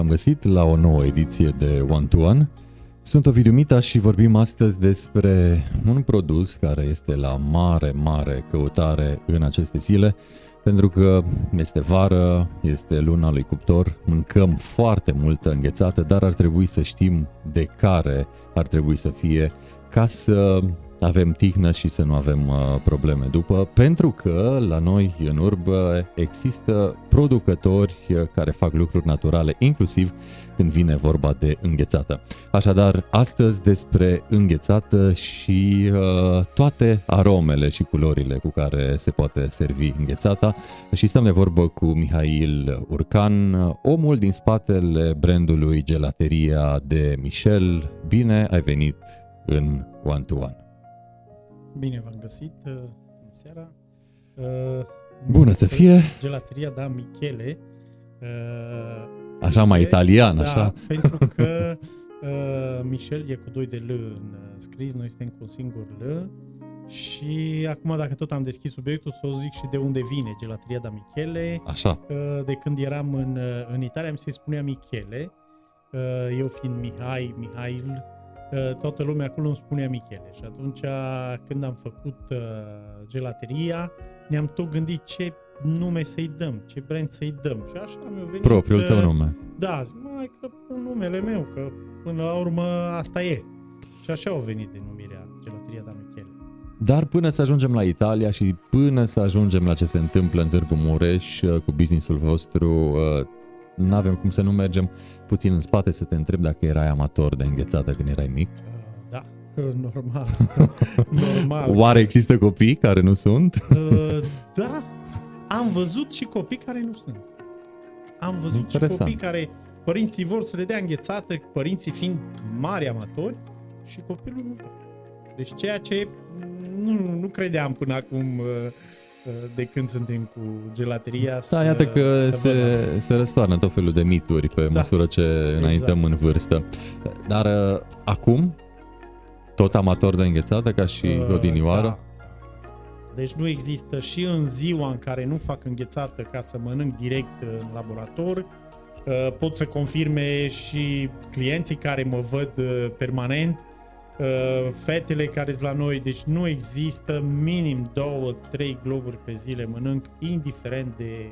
v-am găsit la o nouă ediție de One to One. Sunt Ovidiu Mita și vorbim astăzi despre un produs care este la mare, mare căutare în aceste zile, pentru că este vară, este luna lui cuptor, mâncăm foarte multă înghețată, dar ar trebui să știm de care ar trebui să fie ca să avem tihnă și să nu avem uh, probleme după, pentru că la noi în urbă există producători uh, care fac lucruri naturale, inclusiv când vine vorba de înghețată. Așadar, astăzi despre înghețată și uh, toate aromele și culorile cu care se poate servi înghețata și stăm de vorbă cu Mihail Urcan, omul din spatele brandului Gelateria de Michel. Bine ai venit în One to One. Bine v-am găsit, uh, bună seara. Uh, Bună să fie! Gelateria, da, Michele. Uh, Așa mai italian, da, așa. pentru că uh, Michel e cu doi de L în uh, scris, noi suntem cu un singur L. Și acum, dacă tot am deschis subiectul, să o zic și de unde vine Gelateria da Michele. Așa. Uh, de când eram în, uh, în Italia, mi se spunea Michele. Uh, eu fiind Mihai, Mihail, uh, toată lumea acolo îmi spunea Michele. Și atunci, când am făcut uh, gelateria, ne-am tot gândit ce nume să-i dăm, ce brand să-i dăm. Și așa mi-a venit... Propriul tău uh, nume. Da, zic, mai că pun numele meu, că până la urmă asta e. Și așa au venit denumirea Gelateria da Michele. Dar până să ajungem la Italia și până să ajungem la ce se întâmplă în Târgu Mureș uh, cu businessul vostru, nu avem cum să nu mergem puțin în spate să te întreb dacă erai amator de înghețată când erai mic. Uh, Da, normal. normal. Oare există copii care nu sunt? Uh, da, am văzut și copii care nu sunt. Am văzut Interesant. și copii care părinții vor să le dea înghețată, părinții fiind mari amatori și copilul nu. Deci ceea ce nu, nu credeam până acum uh, uh, de când suntem cu gelateria Da, să, iată că să văd asta. se, se răstoarnă tot felul de mituri pe Da. măsură ce înaintăm în vârstă. Dar uh, acum, tot amator de înghețată ca și Uh, odinioară? Da. Deci nu există și în ziua în care nu fac înghețată ca să mănânc direct în laborator, uh, pot să confirme și clienții care mă văd uh, permanent, uh, fetele care sunt la noi, deci nu există minim două, trei globuri pe zile mănânc, indiferent de,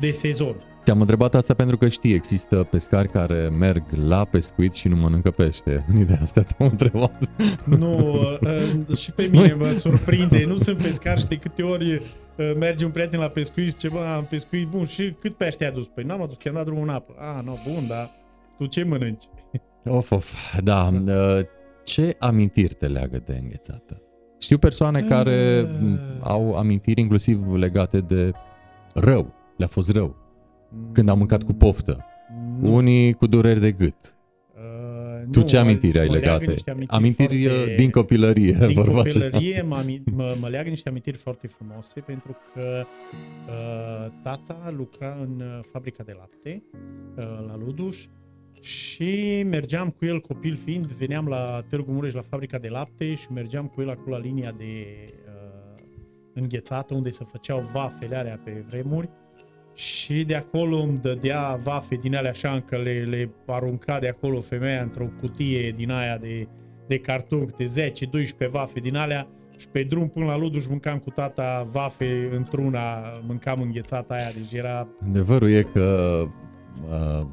de sezon. Te-am întrebat asta pentru că știi, există pescari care merg la pescuit și nu mănâncă pește. În ideea asta te-am întrebat. Nu, uh, și pe mine mă surprinde. Nu sunt pescar și de câte ori uh, merge un prieten la pescuit și zice, bă, am pescuit bun și cât pește ai adus? Păi n-am adus, chiar am dat drumul în apă. Ah, nu, bun, dar tu ce mănânci? Of, of, da. Uh, Ce amintiri te leagă de înghețată? Știu persoane care Ah. m, au amintiri inclusiv legate de rău. Le-a fost rău. Când au mâncat cu poftă. Nu. Unii cu dureri de gât. Uh, Tu nu, ce amintiri mă- ai mă leagă legate? niște amintiri, Amintiri foarte- uh, din copilărie. din vorba aceea. copilărie mă, ami- mă, mă leagă niște amintiri foarte frumoase pentru că uh, tata lucra în uh, fabrica de lapte uh, la Luduș și mergeam cu el copil fiind, veneam la Târgu Mureș la fabrica de lapte și mergeam cu el acolo la linia de uh, înghețată unde se făceau vafele alea pe vremuri. Și de acolo îmi dădea vafe din alea așa încă le, le arunca de acolo femeia într-o cutie din aia de, de carton, câte 10-12 vafe din alea și pe drum până la Luduș mâncam cu tata vafe într-una, mâncam înghețata aia, deci era... Adevărul e că uh,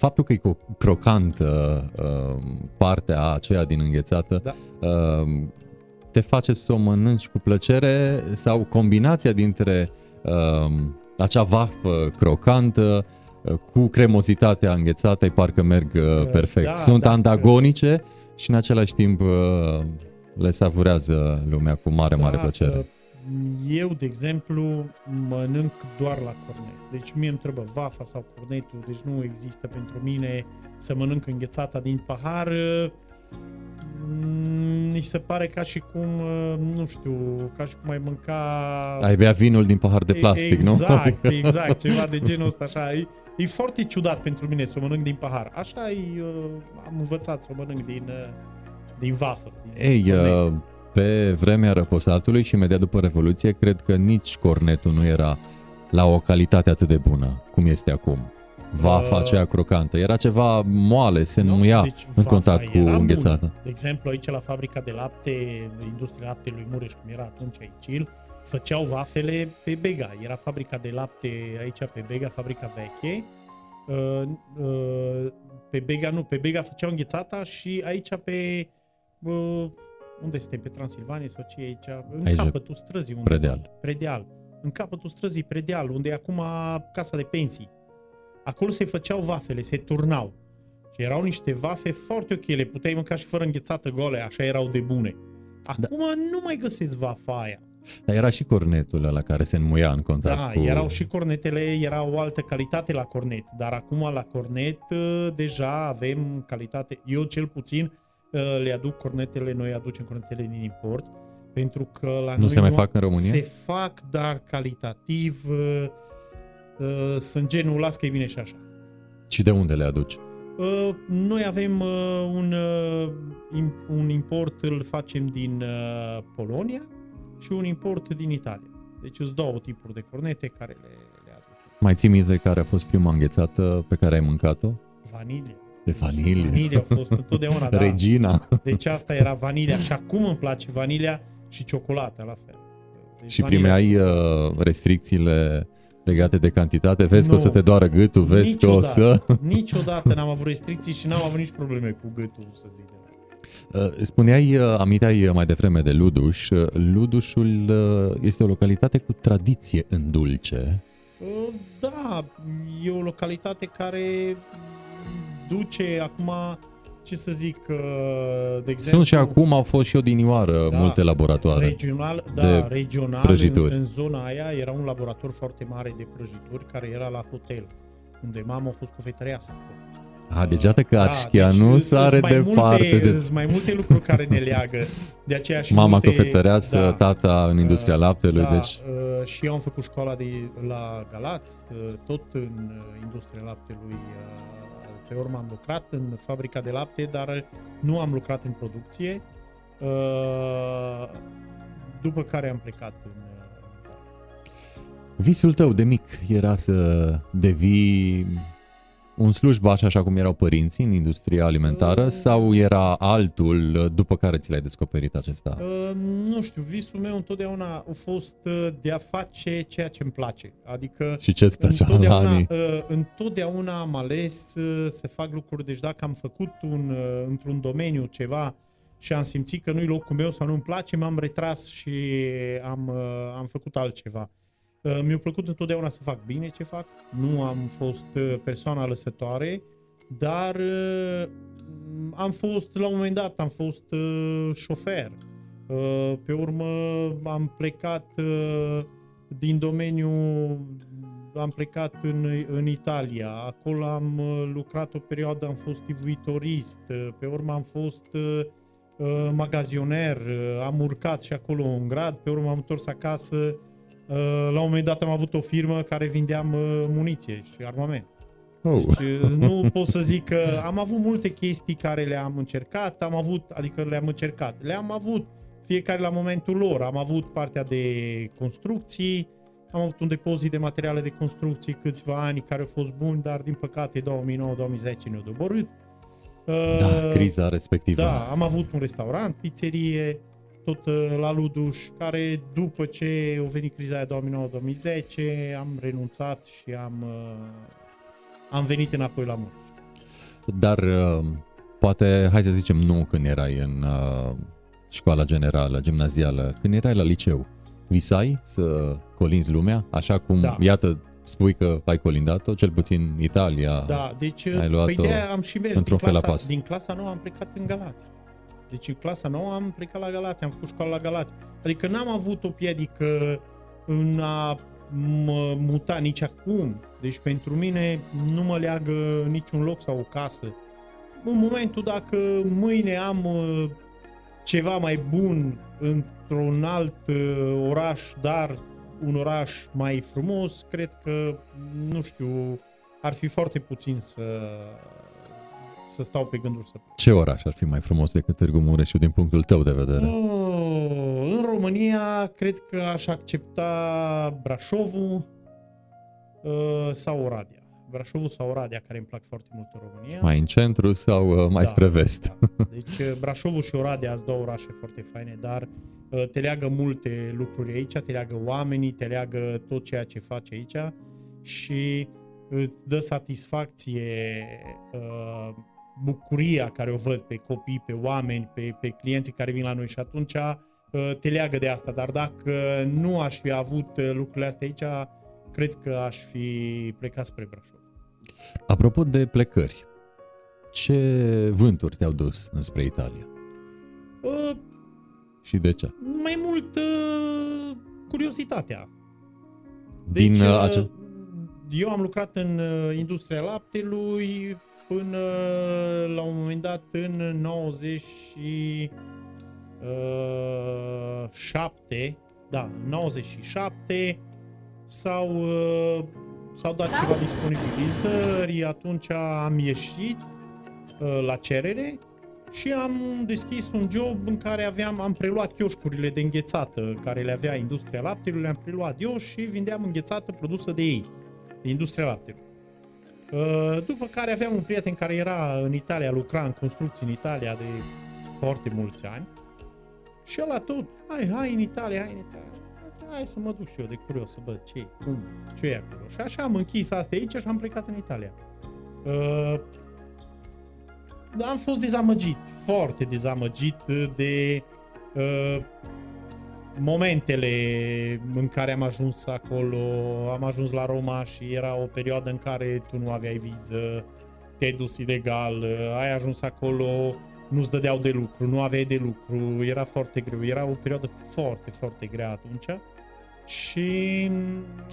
faptul că e co- crocantă uh, partea aceea din înghețată Da. uh, te face să o mănânci cu plăcere sau combinația dintre uh, acea vafă crocantă uh, cu cremozitatea înghețată, parcă merg uh, perfect. da, Sunt da. andagonice și în același timp uh, le savurează lumea cu mare, mare Da, plăcere. Uh, Eu, de exemplu, mănânc doar la cornet. Deci mie îmi trebuie vafa sau cornetul, deci nu există pentru mine să mănânc înghețata din pahar. Mm, Mi se pare ca și cum, uh, nu știu, ca și cum ai mânca... Ai bea vinul din pahar de plastic, exact, nu? Exact, exact, ceva de genul ăsta, așa. E, e foarte ciudat pentru mine să o mănânc din pahar. Așa e, uh, am învățat să o mănânc din, uh, din vafă. Din Ei, cornet. uh, pe vremea răposatului și imediat după Revoluție, cred că nici cornetul nu era la o calitate atât de bună cum este acum. vafa Uh, aceea crocantă. Era ceva moale, se înmuia Deci în vafa contact cu era înghețată. bună. De exemplu, aici la fabrica de lapte, industria laptelui Mureș, cum era atunci aici, făceau vafele pe Bega. Era fabrica de lapte aici pe Bega, fabrica veche. Uh, uh, Pe Bega nu, pe Bega făceau înghețata și aici pe... uh, Unde suntem? Pe Transilvania sau ce e aici? În Aici, capătul străzii. Unde? Predeal. Predeal. În capătul străzii Predeal, unde e acum casa de pensii. Acolo se făceau vafele, se turnau. Și erau niște vafe foarte ok, le puteai mânca și fără înghețată gole, așa erau de bune. Acum da. nu mai găsesc vafa aia. Dar era și cornetul ăla care se înmuia în contact Da, cu... erau și cornetele, era o altă calitate la cornet, dar acum la cornet uh, deja avem calitate. Eu cel puțin uh, le aduc cornetele, noi aducem cornetele din import, pentru că la Nu noi se mai fac în România? Se fac, dar calitativ uh, uh, sunt genul, las că e bine și așa. Și de unde le aduci? Uh, Noi avem uh, un, uh, im- un import, îl facem din uh, Polonia și un import din Italia. Deci sunt două tipuri de cornete care le, le aducem. Mai ții minte care a fost prima înghețată pe care ai mâncat-o? Vanilie. De vanilie. Vanilia a fost întotdeauna, da. Regina. Deci asta era vanilia și acum îmi place vanilia și ciocolata la fel. Deci Și vanilia- primeai uh, restricțiile legate de cantitate? Vezi că o Nu. să te doară gâtul, vezi că o să... Niciodată n-am avut restricții și n-am avut nici probleme cu gâtul, să zic de la. Uh, Spuneai, uh, aminteai mai devreme de Luduș. Uh, Ludușul uh, este o localitate cu tradiție în dulce. Uh, Da, e o localitate care duce acum, ce să zic, uh, de exemplu... Sunt și acum, au fost și odinioară Da, multe laboratoare. Regional, da, de regional, prăjituri. în, în zona aia era un laborator foarte mare de prăjituri care era la hotel, unde mama a fost cofetăreasă acolo. A, deci iată că Arșchia deci nu sunt sare mai departe multe, de Sunt mai multe lucruri care ne leagă. De aceea și mama multe, cofetăreasă, da, tata în industria Uh, laptelui, da, deci uh, și eu am făcut școala de, la Galați, uh, tot în uh, industria laptelui. Uh, Pe urmă am lucrat în fabrica de lapte, dar nu am lucrat în producție. uh, După care am plecat în uh, Italia. visul tău de mic era să devii un slujbaș așa cum erau părinții în industria alimentară sau era altul după care ți l-ai descoperit acesta? Uh, nu știu, visul meu întotdeauna a fost uh, de a face ceea ce îmi place. Adică Și ce-ți plăcea la întotdeauna, anii? uh, întotdeauna am ales uh, să fac lucruri. Deci dacă am făcut un, uh, într-un domeniu ceva și am simțit că nu-i locul meu sau nu-mi place, m-am retras și am, uh, am făcut altceva. Uh, Mi-a plăcut întotdeauna să fac bine ce fac. Nu am fost uh, persoana lăsătoare, dar uh, am fost, la un moment dat, am fost uh, șofer. Uh, Pe urmă am plecat uh, din domeniu, am plecat în, în Italia, acolo am uh, lucrat o perioadă, am fost tivuitorist, uh, pe urmă am fost uh, uh, magazioner, uh, am urcat și acolo un grad, pe urmă am întors acasă, uh, la un moment dat am avut o firmă care vindeam uh, muniție și armament. Oh. Deci uh, nu pot să zic că am avut multe chestii care le-am încercat, am avut, adică le-am încercat, le-am avut fiecare la momentul lor. Am avut partea de construcții, am avut un depozit de materiale de construcții câțiva ani care au fost buni, dar din păcate 2009-2010 ne-au doborât. Da, Uh, criza respectivă. Da, am avut un restaurant, pizzerie, tot uh, la Luduș, care după ce a venit criza aia 2009-2010, am renunțat și am, uh, am venit înapoi la Mureș. Dar uh, poate, hai să zicem, nu când erai în uh, școala generală, gimnazială, când erai la liceu, visai să colinzi lumea, așa cum, Da. iată, spui că ai colindat-o, cel puțin Italia. Da, deci Ai luat-o păi de am și mers într-un din fel la clasa, pas. din clasa 9 am plecat în Galați. Deci în clasa 9 am plecat la Galați, am făcut școală la Galați. Adică n-am avut o piedică în a mă muta nici acum. Deci pentru mine nu mă leagă niciun loc sau o casă. În momentul dacă mâine am uh, ceva mai bun într-un alt uh, oraș, dar un oraș mai frumos, cred că, nu știu, ar fi foarte puțin să, să stau pe gânduri să plec. Ce oraș ar fi mai frumos decât Târgu Mureșu din punctul tău de vedere? Oh, în România, cred că aș accepta Brașovul uh, sau Oradea. Brașovul sau Oradea, care îmi plac foarte mult în România. Mai în centru sau uh, mai Da, spre vest? Da. Deci uh, Brașovul și Oradea sunt două orașe foarte faine, dar uh, te leagă multe lucruri aici, te leagă oamenii, te leagă tot ceea ce faci aici și îți dă satisfacție uh, bucuria care o văd pe copii, pe oameni, pe, pe clienții care vin la noi și atunci uh, te leagă de asta. Dar dacă nu aș fi avut uh, lucrurile astea aici, cred că aș fi plecat spre Brașov. Apropo de plecări, ce vânturi te-au dus înspre Italia? Uh, Și de ce? mai mult uh, curiozitatea. Din Deci, uh, uh, ace- eu am lucrat în uh, industria laptelui până uh, la un moment dat în 97, da, în 97 s-au, uh, s-au dat ceva disponibilizări, atunci am ieșit uh, la cerere și am deschis un job în care aveam, am preluat chioșcurile de înghețată care le avea industria laptelui, le-am preluat eu și vindeam înghețată produsă de ei, de industria laptelui. Uh, După care aveam un prieten care era în Italia, lucra în construcții în Italia de foarte mulți ani și ăla tot, hai, hai în Italia, hai în Italia. Zic, Hai să mă duc și eu de curios să văd ce cum, ce e acolo. Și așa am închis asta aici și am plecat în Italia. Uh, am fost dezamăgit, foarte dezamăgit de uh, momentele în care am ajuns acolo. Am ajuns la Roma și era o perioadă în care tu nu aveai viză, te-ai dus ilegal, uh, ai ajuns acolo, nu-ți dădeau de lucru, nu aveai de lucru, era foarte greu. Era o perioadă foarte, foarte grea atunci. Și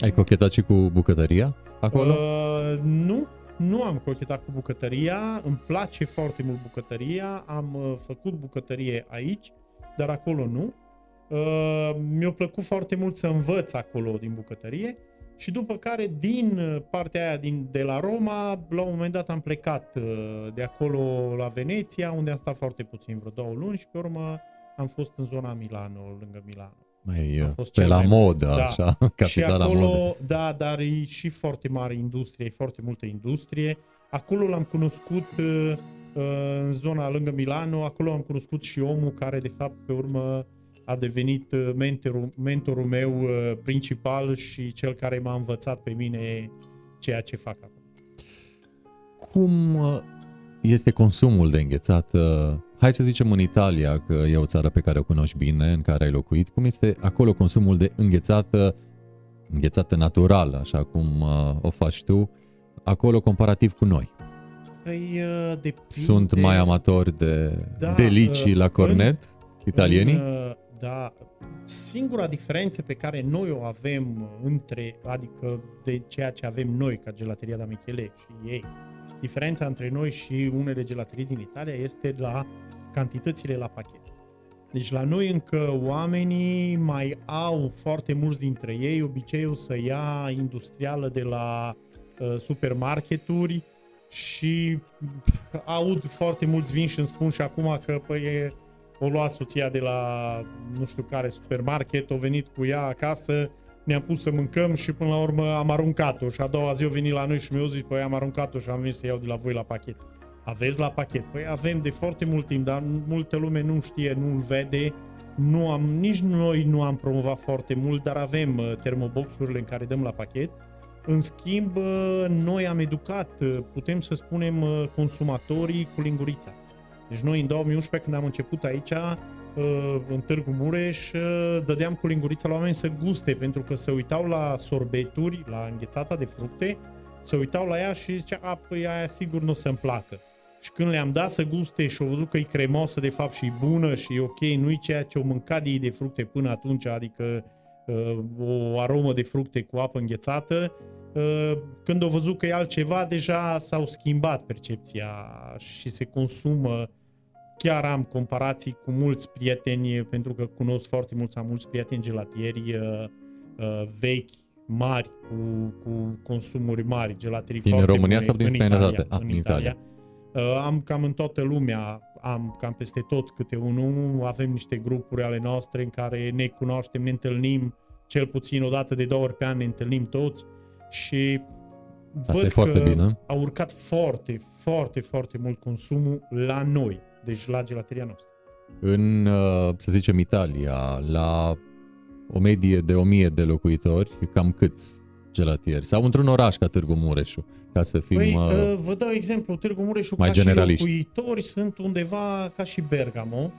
Ai cochetat și cu bucătăria acolo? Uh, nu, nu am cochetat cu bucătăria, îmi place foarte mult bucătăria, am uh, făcut bucătărie aici, dar acolo nu. Uh, mi-a plăcut foarte mult să învăț acolo din bucătărie și după care din uh, partea aia din, de la Roma, la un moment dat am plecat uh, de acolo la Veneția, unde am stat foarte puțin, vreo două luni și pe urmă am fost în zona Milano, lângă Milano. Mai a uh, fost pe cel la mai- modă, da. așa, și capitala acolo, modă. da, dar e și foarte mare industrie, e foarte multă industrie. Acolo l-am cunoscut uh, uh, în zona lângă Milano, acolo am cunoscut și omul care de fapt pe urmă a devenit uh, mentorul, mentorul meu uh, principal și cel care m-a învățat pe mine ceea ce fac acum. Cum uh, este consumul de înghețată? Hai să zicem în Italia, că e o țară pe care o cunoști bine, în care ai locuit. Cum este acolo consumul de înghețată, înghețată naturală, așa cum uh, o faci tu, acolo comparativ cu noi? Păi, uh, depinde... Sunt mai amatori de Da, delicii uh, la cornet, italienii? În, uh, da, singura diferență pe care noi o avem între, adică de ceea ce avem noi ca gelateria da Michele și ei, diferența între noi și unele gelaterii din Italia este la cantitățile la pachet. Deci la noi încă oamenii mai au foarte mulți dintre ei obiceiul să ia industrială de la uh, supermarketuri și pf, aud foarte mulți vin și îmi spun și acum că păi, e, o luat soția de la nu știu care supermarket, o venit cu ea acasă, ne-am pus să mâncăm și până la urmă am aruncat-o și a doua zi au venit la noi și mi-au zis, păi am aruncat-o și am venit să iau de la voi la pachet. Aveți la pachet? Păi avem de foarte mult timp, dar multă lume nu știe, nu-l vede, nu am, nici noi nu am promovat foarte mult, dar avem uh, termoboxurile în care dăm la pachet. În schimb, uh, noi am educat, uh, putem să spunem, uh, consumatorii cu lingurița. Deci noi în 2011, când am început aici, uh, în Târgu Mureș, uh, dădeam cu lingurița la oameni să guste, pentru că se uitau la sorbeturi, la înghețata de fructe, se uitau la ea și zicea, a, păi aia sigur nu o să-mi placă. Și când le-am dat să guste și au văzut că e cremosă de fapt și e bună și e ok, nu-i ceea ce au mâncat ei de fructe până atunci, adică uh, o aromă de fructe cu apă înghețată, uh, când au văzut că e altceva, deja s-au schimbat percepția și se consumă. Chiar am comparații cu mulți prieteni, pentru că cunosc foarte mulți, am mulți prieteni gelatieri uh, uh, vechi, mari, cu, cu consumuri mari, gelaterii Din foarte România bune sau din în străinătate? Italia, Ah, în din Italia. Uh, am cam în toată lumea, am cam peste tot câte unul, avem niște grupuri ale noastre în care ne cunoaștem, ne întâlnim, cel puțin o dată de două ori pe an ne întâlnim toți și Asta văd e foarte că bine. a urcat foarte, foarte, foarte mult consumul la noi, deci la gelateria noastră. În, uh, să zicem, Italia, la o medie de 1000 de locuitori, cam câți gelatieri? Sau într-un oraș ca Târgu Mureșu, ca să fim... Păi, uh, uh, vă dau exemplu, Târgu Mureș mai ca generaliști. și locuitori sunt undeva ca și Bergamo,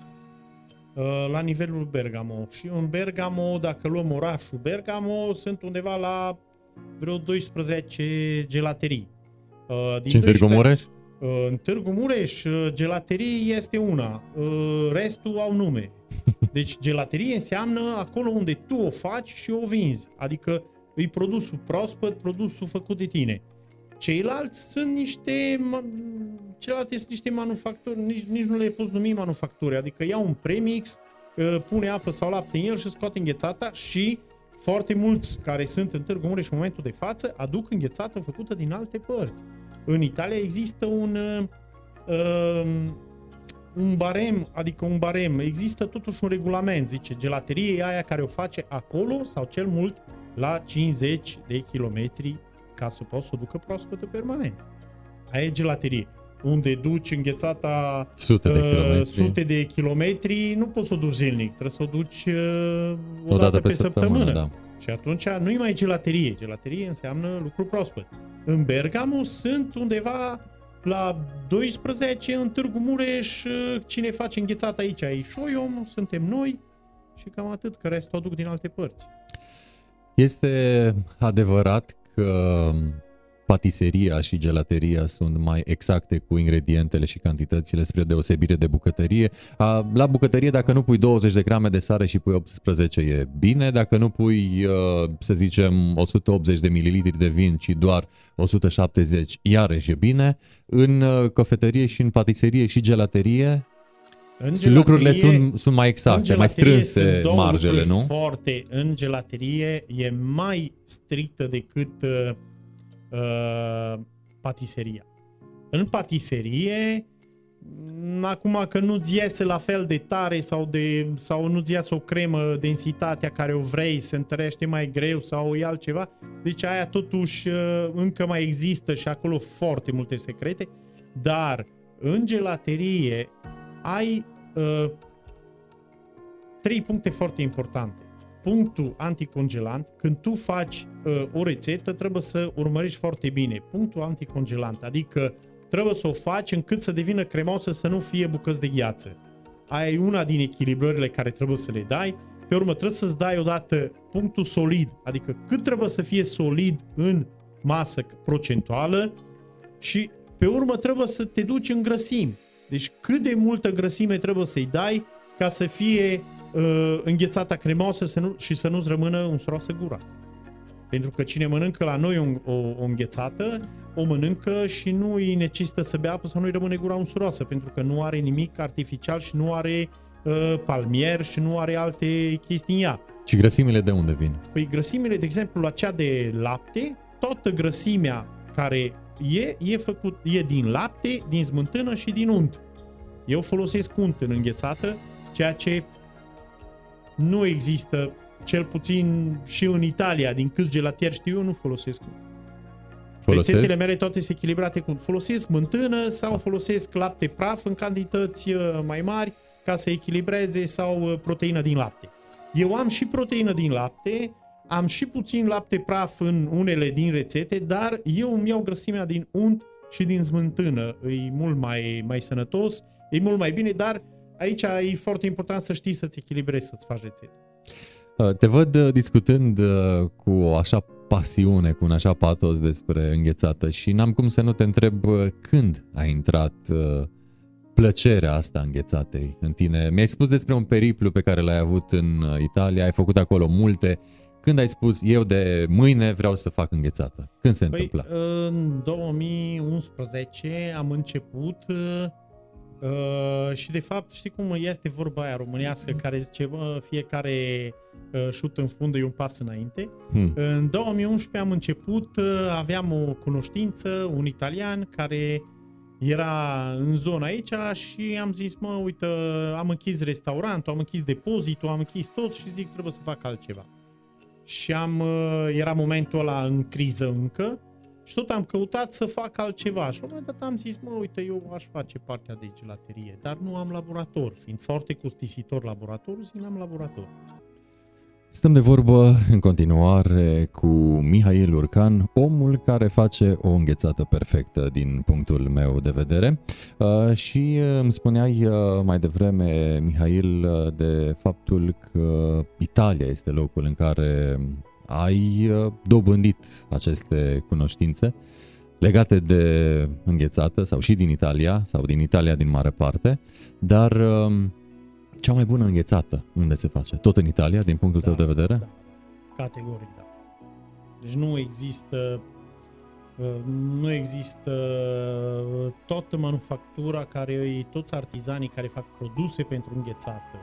uh, la nivelul Bergamo. Și în Bergamo, dacă luăm orașul Bergamo, sunt undeva la vreo 12 gelaterii. Uh, din și în Târgu 12 Mureș? Uh, În Târgu Mureș, uh, gelaterie este una, uh, restul au nume. Deci gelaterie înseamnă acolo unde tu o faci și o vinzi. Adică îi produsul proaspăt, produsul făcut de tine. Ceilalți sunt niște, ma- celelalte sunt niște manufacturi, nici, nici nu le poți numi manufacturi. Adică iau un premix, uh, pune apă sau lapte în el și scoate înghețata și foarte mulți care sunt în Târgu Mureș în momentul de față aduc înghețată făcută din alte părți. În Italia există un uh, um, un barem, adică un barem, există totuși un regulament, zice, gelaterie e aia care o face acolo sau cel mult la 50 de kilometri ca să poți să o ducă proaspătă permanent. Aia e gelaterie. Unde duci înghețata Sute de uh, kilometri. sute de kilometri, nu poți să o duci zilnic, trebuie să o duci uh, o, dată, pe, săptămână. da. Și atunci nu-i mai gelaterie. Gelaterie înseamnă lucru proaspăt. În Bergamo sunt undeva la 12, în Târgu Mureș, cine face înghețat aici e Șoiom, suntem noi și cam atât, că restul o duc din alte părți. Este adevărat că patiseria și gelateria sunt mai exacte cu ingredientele și cantitățile spre deosebire de bucătărie. A, La bucătărie, dacă nu pui 20 de grame de sare și pui 18, e bine. Dacă nu pui, uh, să zicem, 180 de mililitri de vin, ci doar 170, iarăși e bine. În uh, cofetărie și în patiserie și gelaterie, În și lucrurile gelaterie- sunt, sunt mai în exacte, mai gelaterie strânse sunt două marjele, lucruri nu? Foarte, în gelaterie e mai strictă decât uh, uh, patiseria. În patiserie, m, acum că nu-ți iese la fel de tare sau, de, sau nu-ți iese o cremă densitatea care o vrei, se întărește mai greu sau e altceva, deci aia totuși uh, încă mai există și acolo foarte multe secrete, dar în gelaterie ai uh, trei puncte foarte importante. Punctul anticongelant, când tu faci uh, o rețetă, trebuie să urmărești foarte bine. Punctul anticongelant, adică trebuie să o faci încât să devină cremosă, să nu fie bucăți de gheață. Aia e una din echilibrările care trebuie să le dai. Pe urmă trebuie să-ți dai odată punctul solid, adică cât trebuie să fie solid în masă procentuală și pe urmă trebuie să te duci în grăsimi. Deci cât de multă grăsime trebuie să-i dai ca să fie uh, înghețata cremoasă să nu, și să nu-ți rămână unsuroasă gura. Pentru că cine mănâncă la noi o, o, o înghețată, o mănâncă și nu îi necesită să bea apă sau nu-i rămâne gura unsuroasă, pentru că nu are nimic artificial și nu are uh, palmier și nu are alte chestii în ea. Și grăsimile de unde vin? Păi grăsimile, de exemplu, la cea de lapte, toată grăsimea care e, e, făcut, e din lapte, din smântână și din unt. Eu folosesc unt în înghețată, ceea ce nu există, cel puțin și în Italia, din câți gelatieri știu eu, nu folosesc unt. Folosesc? Rețetele mele toate sunt echilibrate cu folosesc smântână sau folosesc lapte praf în cantități uh, mai mari ca să echilibreze sau uh, proteină din lapte. Eu am și proteină din lapte, am și puțin lapte praf în unele din rețete, dar eu îmi iau grăsimea din unt și din smântână. E mult mai, mai sănătos, e mult mai bine, dar aici e foarte important să știi să-ți echilibrezi, să-ți faci rețete. Uh, Te văd uh, discutând uh, cu o așa pasiune, cu un așa patos despre înghețată și n-am cum să nu te întreb uh, când a intrat uh, plăcerea asta înghețatei în tine. Mi-ai spus despre un periplu pe care l-ai avut în uh, Italia, ai făcut acolo multe. Când ai spus, eu de mâine vreau să fac înghețată? Când se Păi, întâmpla? în 2011 am început uh, uh, și de fapt știi cum este vorba aia românească care zice bă, fiecare uh, șut în fundă e un pas înainte. Hmm. În 2011 am început, uh, aveam o cunoștință, un italian care era în zona aici și am zis, mă, uite, am închis restaurantul, am închis depozitul, am închis tot și zic, trebuie să fac altceva. Și am, uh, era momentul ăla în criză încă Și tot am căutat să fac altceva. Și la un moment dat am zis, mă, uite, eu aș face partea de gelaterie, dar nu am laborator. Fiind foarte costisitor laboratorul, zic, am laborator. Stăm de vorbă în continuare cu Mihail Urcan, omul care face o înghețată perfectă din punctul meu de vedere. Uh, și îmi spuneai uh, mai devreme, Mihail, uh, de faptul că Italia este locul în care ai dobândit aceste cunoștințe legate de înghețată sau și din Italia sau din Italia din mare parte, dar um, cea mai bună înghețată, unde se face? Tot în Italia, din punctul Da, tău de vedere? Da, da. Categoric, da. Deci nu există uh, nu există uh, toată manufactura care, toți artizanii care fac produse pentru înghețată.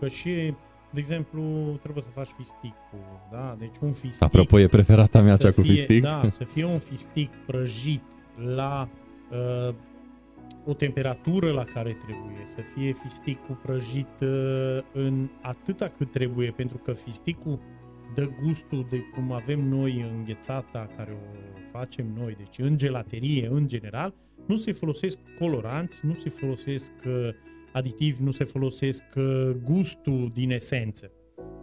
Că și, de exemplu, trebuie să faci fisticul, da? Deci un fistic... Apropo, e preferata mea să cea cu fie, fistic. Da, să fie un fistic prăjit la uh, o temperatură la care trebuie, să fie fisticul prăjit uh, în atâta cât trebuie, pentru că fisticul dă gustul de cum avem noi înghețata care o facem noi, deci în gelaterie în general, nu se folosesc coloranți, nu se folosesc uh, aditivi, nu se folosesc uh, gustul din esență.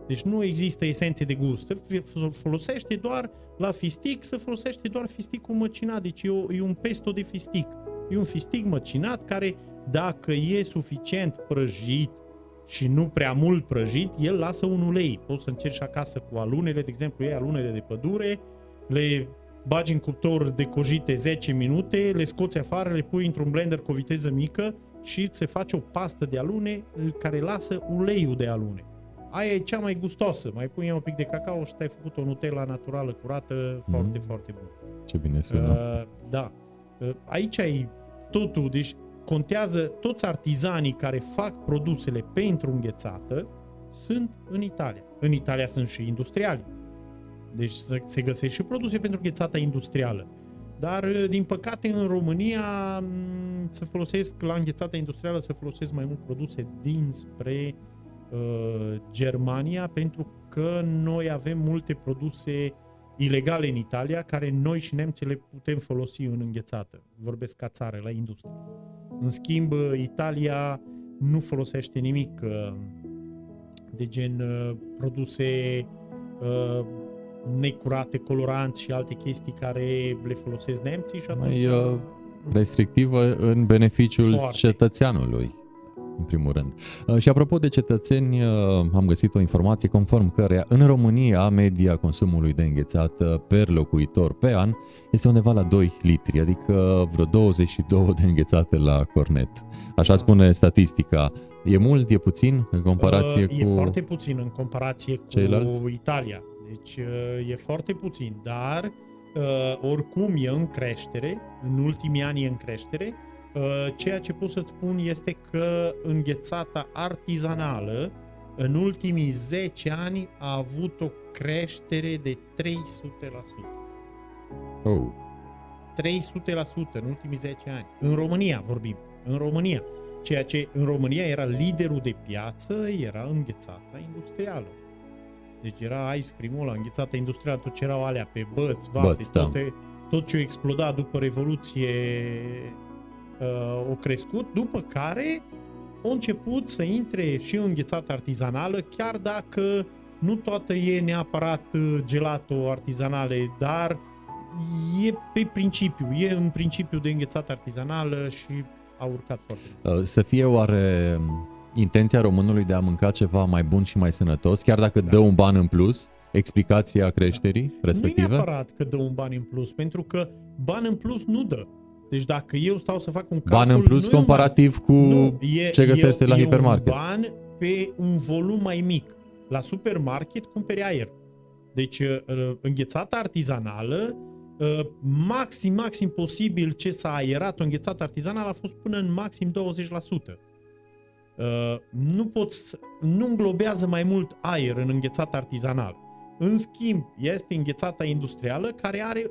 Deci nu există esențe de gust. Se folosește doar la fistic, se folosește doar fisticul măcinat. Deci e, o, e un pesto de fistic. E un fistic măcinat care, dacă e suficient prăjit și nu prea mult prăjit, el lasă un ulei. Poți să încerci acasă cu alunele, de exemplu, iei alunele de pădure, le bagi în cuptor de cojite 10 minute, le scoți afară, le pui într-un blender cu o viteză mică și se face o pastă de alune care lasă uleiul de alune. Aia e cea mai gustoasă. Mai pui un pic de cacao și ai făcut o Nutella naturală, curată, foarte, Mm. foarte bună. Ce bine sună. Uh, da. Uh, aici ai totul, deci contează toți artizanii care fac produsele pentru înghețată sunt în Italia. În Italia sunt și industriali. Deci se- se găsesc și produse pentru înghețata industrială. Dar, uh, din păcate, în România m, se folosesc, la înghețata industrială, se folosesc mai mult produse dinspre uh, Germania, pentru că noi avem multe produse ilegale în Italia, care noi și nemții le putem folosi în înghețată. Vorbesc ca țară, la industrie. În schimb, Italia nu folosește nimic uh, de gen uh, produse uh, necurate, coloranți și alte chestii care le folosesc nemții și atunci... Mai uh, restrictivă în beneficiul Foarte. cetățeanului, în primul rând. Uh, Și apropo de cetățeni, uh, am găsit o informație conform căreia în România media consumului de înghețată per locuitor pe an este undeva la 2 litri, adică vreo 22 de înghețate la cornet. Așa spune statistica. E mult, e puțin în comparație Uh, cu... E foarte puțin în comparație cu ceilalți? Italia. Deci uh, e foarte puțin, dar uh, oricum e în creștere, în ultimii ani e în creștere. Uh, Ceea ce pot să-ți spun este că înghețata artizanală în ultimii 10 ani a avut o creștere de 300%. Oh, 300% în ultimii 10 ani. În România vorbim. În România. Ceea ce în România era liderul de piață, era înghețata industrială. Deci era ice cream-ul ăla, înghețata industrială, tot ce erau alea pe băți, vafe, Băți, da. toate, tot ce a explodat după Revoluție uh, o crescut, după care a început să intre și înghețata artizanală, chiar dacă nu toată e neapărat uh, gelato artizanale, dar e pe principiu, e în principiu de înghețată artizanală și a urcat foarte mult. Uh, Să fie oare intenția românului de a mânca ceva mai bun și mai sănătos, chiar dacă dă un ban în plus, explicația creșterii Nu e respective? neapărat că dă un ban în plus, pentru că ban în plus nu dă. Deci dacă eu stau să fac un calcul... Ban în plus nu e un comparativ cu Nu, e, ce găsește e, la e hipermarket. un ban pe un volum mai mic. La supermarket cumperi aer. Deci uh, înghețata artizanală, uh, maxim, maxim posibil ce s-a aerat o înghețată artizanală a fost până în maxim 20%. Uh, Nu poți, nu înglobează mai mult aer în înghețata artizanală. În schimb, este înghețata industrială care are 70-80%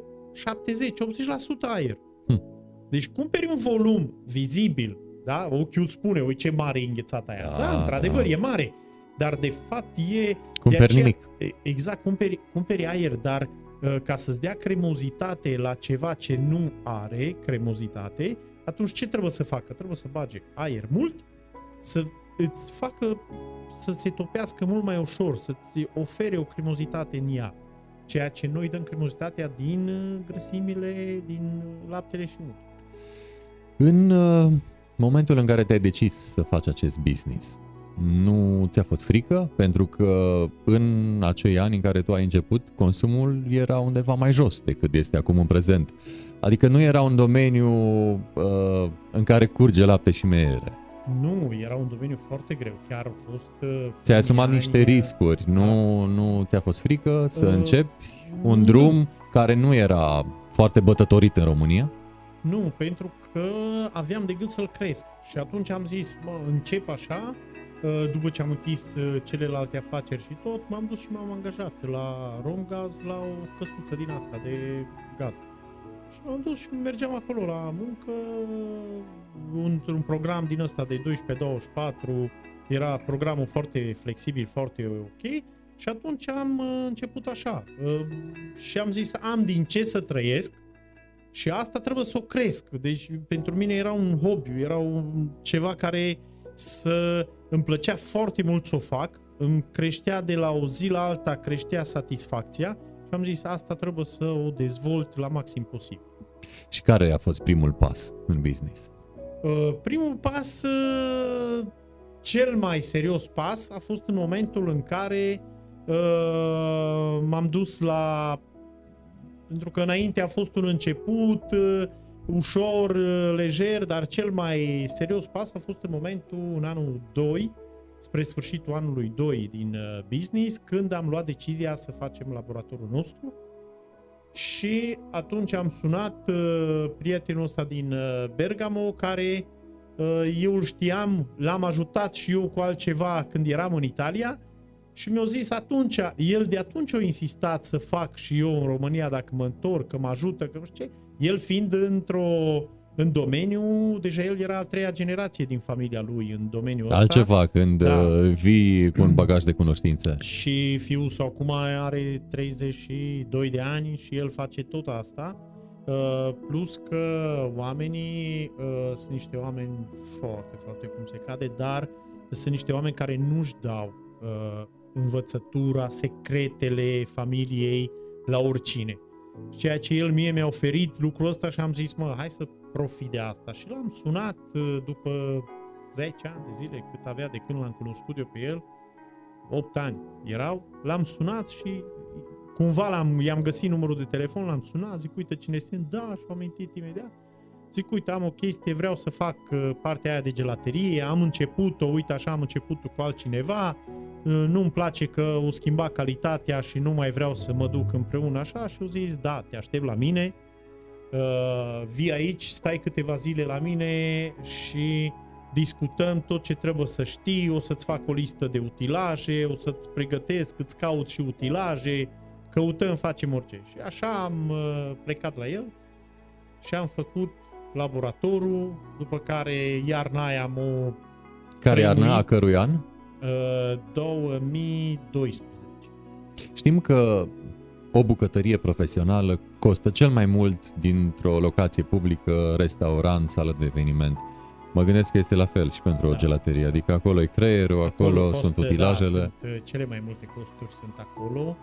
aer. Hm. Deci cumperi un volum vizibil, da? Ochiul spune, uite ce mare e înghețata aia. Da, Da, într-adevăr, da. e mare. Dar de fapt e... de Cumperi nimic. e- Exact, cumperi, cumperi aer, dar uh, ca să-ți dea cremozitate la ceva ce nu are cremozitate, atunci ce trebuie să facă? Trebuie să bage aer mult, să îți facă să se topească mult mai ușor, să-ți ofere o cremozitate în ea. Ceea ce noi dăm cremozitatea din uh, grăsimile, din laptele și unt. În uh, momentul în care te-ai decis să faci acest business, nu ți-a fost frică? Pentru că în acei ani în care tu ai început, consumul era undeva mai jos decât este acum în prezent. Adică nu era un domeniu uh, în care curge lapte și mere. Nu, era un domeniu foarte greu. Chiar au fost... Uh, Ți-ai asumat ani, niște uh, riscuri. Nu, nu ți-a fost frică să Uh, începi un nu. drum care nu era foarte bătătorit în România? Nu, pentru că aveam de gând să-l cresc. Și atunci am zis, mă, încep așa, uh, după ce am închis uh, celelalte afaceri și tot, m-am dus și m-am angajat la Romgaz, la o căsuță din asta de gaz. Și m-am dus și mergeam acolo la muncă, într-un program din ăsta de 12-24, era programul foarte flexibil, foarte ok, și atunci am uh, început așa. Uh, Și am zis, am din ce să trăiesc, și asta trebuie să o cresc. Deci pentru mine era un hobby, era un, ceva care să îmi plăcea foarte mult să o fac, îmi creștea de la o zi la alta, creștea satisfacția și am zis asta trebuie să o dezvolt la maxim posibil. Și care a fost primul pas în business? Uh, Primul pas, uh, cel mai serios pas, a fost în momentul în care uh, m-am dus la... Pentru că înainte a fost un început uh, ușor, uh, lejer, dar cel mai serios pas a fost în momentul, în anul 2, spre sfârșitul anului 2 din uh, business, când am luat decizia să facem laboratorul nostru. Și atunci am sunat uh, prietenul ăsta din uh, Bergamo, care uh, eu îl știam, l-am ajutat și eu cu altceva când eram în Italia și mi-a zis atunci, el de atunci a insistat să fac și eu în România dacă mă întorc, că mă ajută, că nu știu ce, el fiind într-o în domeniu, deja el era a treia generație din familia lui în domeniul ăsta. Altceva când Da. uh, vii cu un bagaj de cunoștințe. Și fiul său acum are 32 de ani și el face tot asta. Uh, plus că oamenii uh, sunt niște oameni foarte, foarte cum se cade, dar sunt niște oameni care nu-și dau uh, învățătura, secretele familiei la oricine. Ceea ce el mie mi-a oferit lucrul ăsta și am zis, mă, hai să profit de asta. Și l-am sunat uh, după 10 ani de zile cât avea de când l-am cunoscut eu pe el, 8 ani erau, l-am sunat și cumva l-am, i-am găsit numărul de telefon, l-am sunat, zic, uite cine sunt, da, și-am amintit imediat. Zic, uite, am o chestie, vreau să fac uh, partea aia de gelaterie, am început-o, uite așa, am început cu altcineva, uh, nu-mi place că o schimba calitatea și nu mai vreau să mă duc împreună așa și au zis, da, te aștept la mine, uh, vii aici, stai câteva zile la mine și discutăm tot ce trebuie să știi, o să-ți fac o listă de utilaje, o să-ți pregătesc, îți caut și utilaje, căutăm, facem orice. Și așa am uh, plecat la el și am făcut laboratorul, după care iarna aia am o Care Primul- iarna a cărui an? uh, 2012. Știm că o bucătărie profesională costă cel mai mult dintr-o locație publică, restaurant, sală de eveniment. Mă gândesc că este la fel și pentru o Da. gelaterie, adică acolo e creierul, acolo, costă, sunt utilajele. Da, sunt, uh, cele mai multe costuri sunt acolo.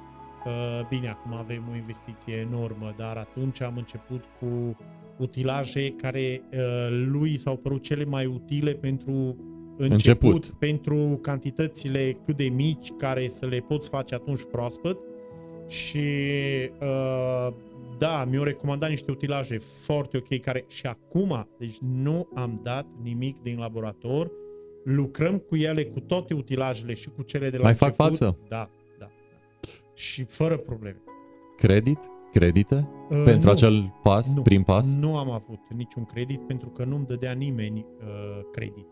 Uh, Bine, acum avem o investiție enormă, dar atunci am început cu utilaje care uh, lui s-au părut cele mai utile pentru început, Început. pentru cantitățile cât de mici care să le poți face atunci proaspăt și uh, da, mi-au recomandat niște utilaje foarte ok care și acum, deci nu am dat nimic din laborator, lucrăm cu ele, cu toate utilajele și cu cele de la Mai fac început. față? Da, da, da. Și fără probleme. Credit? Credite? Uh, pentru nu. acel pas, nu, prim pas? Nu am avut niciun credit pentru că nu-mi dădea nimeni uh, credit.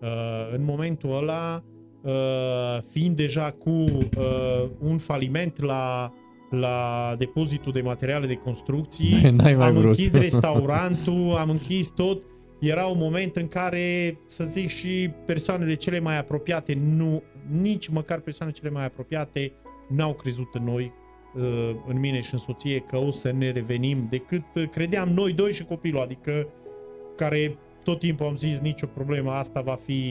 Uh, în momentul ăla, uh, fiind deja cu uh, un faliment la, la depozitul de materiale de construcții, N-ai mai am vrut. închis restaurantul, am închis tot. Era un moment în care, să zic, și persoanele cele mai apropiate, nu, nici măcar persoanele cele mai apropiate, n-au crezut în noi uh, în mine și în soție că o să ne revenim decât uh, credeam noi doi și copilul, adică care tot timpul am zis nicio problemă, asta va fi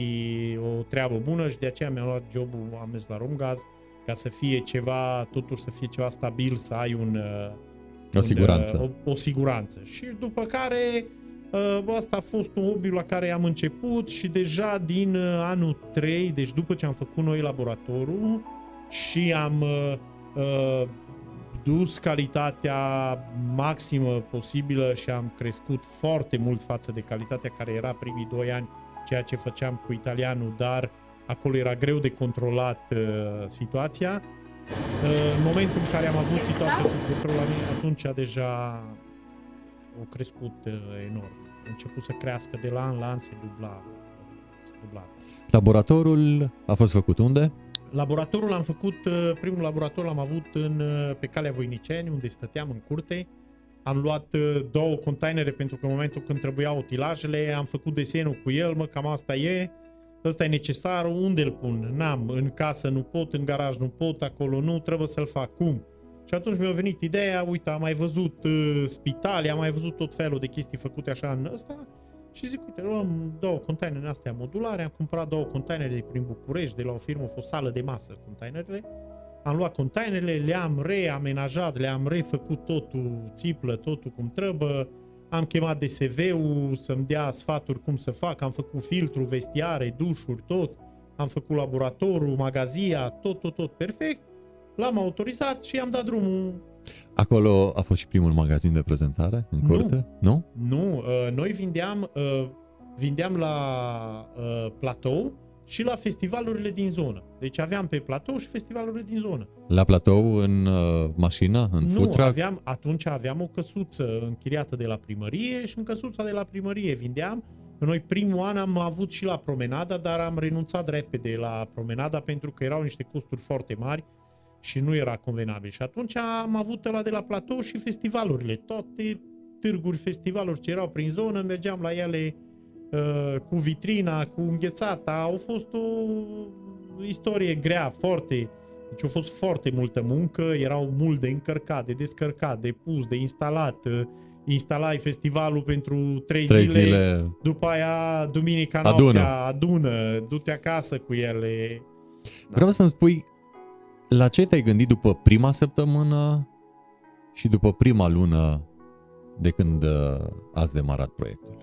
o treabă bună și de aceea mi-am luat jobul, am mers la Romgaz ca să fie ceva, totuși să fie ceva stabil, să ai un... uh, O siguranță. Un, uh, o, o siguranță. Și după care uh, asta a fost un hobby la care am început și deja din uh, anul 3, deci după ce am făcut noi laboratorul și am uh, uh, dus calitatea maximă posibilă și am crescut foarte mult față de calitatea care era primii 2 ani, ceea ce făceam cu italianul, dar acolo era greu de controlat uh, situația. Uh, în momentul în care am avut situația sub control la mine, atunci deja au crescut uh, enorm. A început să crească de la an la an, se dubla. Se dubla. Laboratorul a fost făcut unde? Laboratorul l-am făcut, uh, primul laborator l-am avut în, uh, pe calea Voiniceni, unde stăteam în curte. Am luat uh, două containere pentru că în momentul când trebuiau utilajele, am făcut desenul cu el, mă, cam asta e. Ăsta e necesar, unde îl pun? N-am, în casă nu pot, în garaj nu pot, acolo nu, trebuie să-l fac. Cum? Și atunci mi-a venit ideea, uite, am mai văzut uh, spitale, am mai văzut tot felul de chestii făcute așa în ăsta și zic, uite, luăm două containere astea modulare, am cumpărat două containere de prin București, de la o firmă, a fost sală de masă, containerele. Am luat containerele, le-am reamenajat, le-am refăcut totul, țiplă, totul cum trebuie. Am chemat DSV-ul să-mi dea sfaturi cum să fac, am făcut filtru, vestiare, dușuri, tot. Am făcut laboratorul, magazia, tot, tot, tot perfect. L-am autorizat și am dat drumul Acolo a fost și primul magazin de prezentare în Nu. curte? Nu? Nu, uh, noi vindeam, uh, vindeam la uh, platou și la festivalurile din zonă. Deci aveam pe platou și festivalurile din zonă. La platou, în uh, mașină, în nu, food truck? aveam, atunci aveam o căsuță închiriată de la primărie și în căsuța de la primărie vindeam. Noi primul an am avut și la promenada, dar am renunțat repede la promenada pentru că erau niște costuri foarte mari și nu era convenabil. Și atunci am avut la de la platou și festivalurile. Toate târguri, festivaluri ce erau prin zonă, mergeam la ele uh, cu vitrina, cu înghețata. Au fost o istorie grea, foarte... Deci a fost foarte multă muncă, erau mult de încărcat, de descărcat, de pus, de instalat. uh, Instalai festivalul pentru trei, Trei zile, zile. după aia duminica Adună. noaptea, adună, du-te acasă cu ele. Vreau să-mi spui la ce te-ai gândit după prima săptămână și după prima lună de când uh, ați demarat proiectul?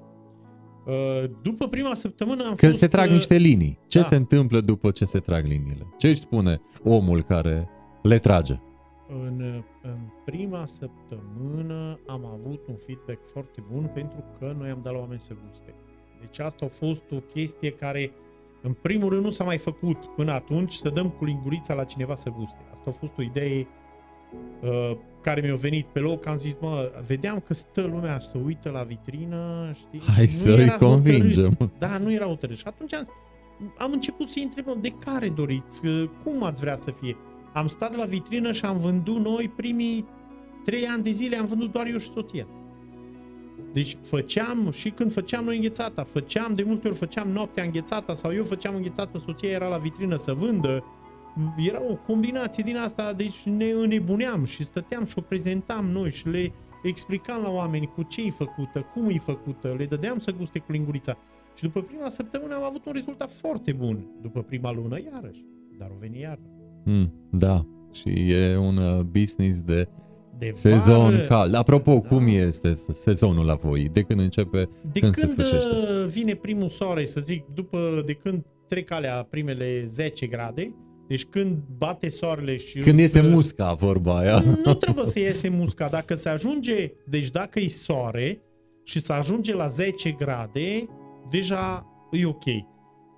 Uh, După prima săptămână am Că fost... se trag uh, niște linii. Ce da. se întâmplă după ce se trag liniile? Ce își spune omul care le trage? În, în prima săptămână am avut un feedback foarte bun pentru că noi am dat la oameni să guste. Deci asta a fost o chestie care în primul rând nu s-a mai făcut până atunci să dăm cu lingurița la cineva să guste. Asta a fost o idee uh, care mi-a venit pe loc, am zis, mă, vedeam că stă lumea să uită la vitrină, știi? Hai și nu să-i era convingem. hotărât. Da, nu era hotărât. Și atunci am, am început să-i întrebăm, de care doriți? Uh, Cum ați vrea să fie? Am stat la vitrină și am vândut noi primii trei ani de zile, am vândut doar eu și soția. Deci făceam, și când făceam noi înghețata, făceam, de multe ori făceam noaptea înghețata sau eu făceam înghețată, soția era la vitrină să vândă. Era o combinație din asta, deci ne înnebuneam și stăteam și o prezentam noi și le explicam la oameni cu ce e făcută, cum e făcută, le dădeam să guste cu lingurița. Și după prima săptămână am avut un rezultat foarte bun. După prima lună, iarăși. Dar o veni iarna. Mm, da, și e un uh, business de De sezon vară, cald. Apropo, da. cum este sezonul la voi? De când începe, De când, când, se sfârșește? uh, vine primul soare, să zic, după de când trec alea primele 10 grade, deci când bate soarele și Când îți- iese musca, vorba aia. Nu trebuie să iese musca. Dacă se ajunge, deci dacă e soare și se ajunge la 10 grade, deja e ok.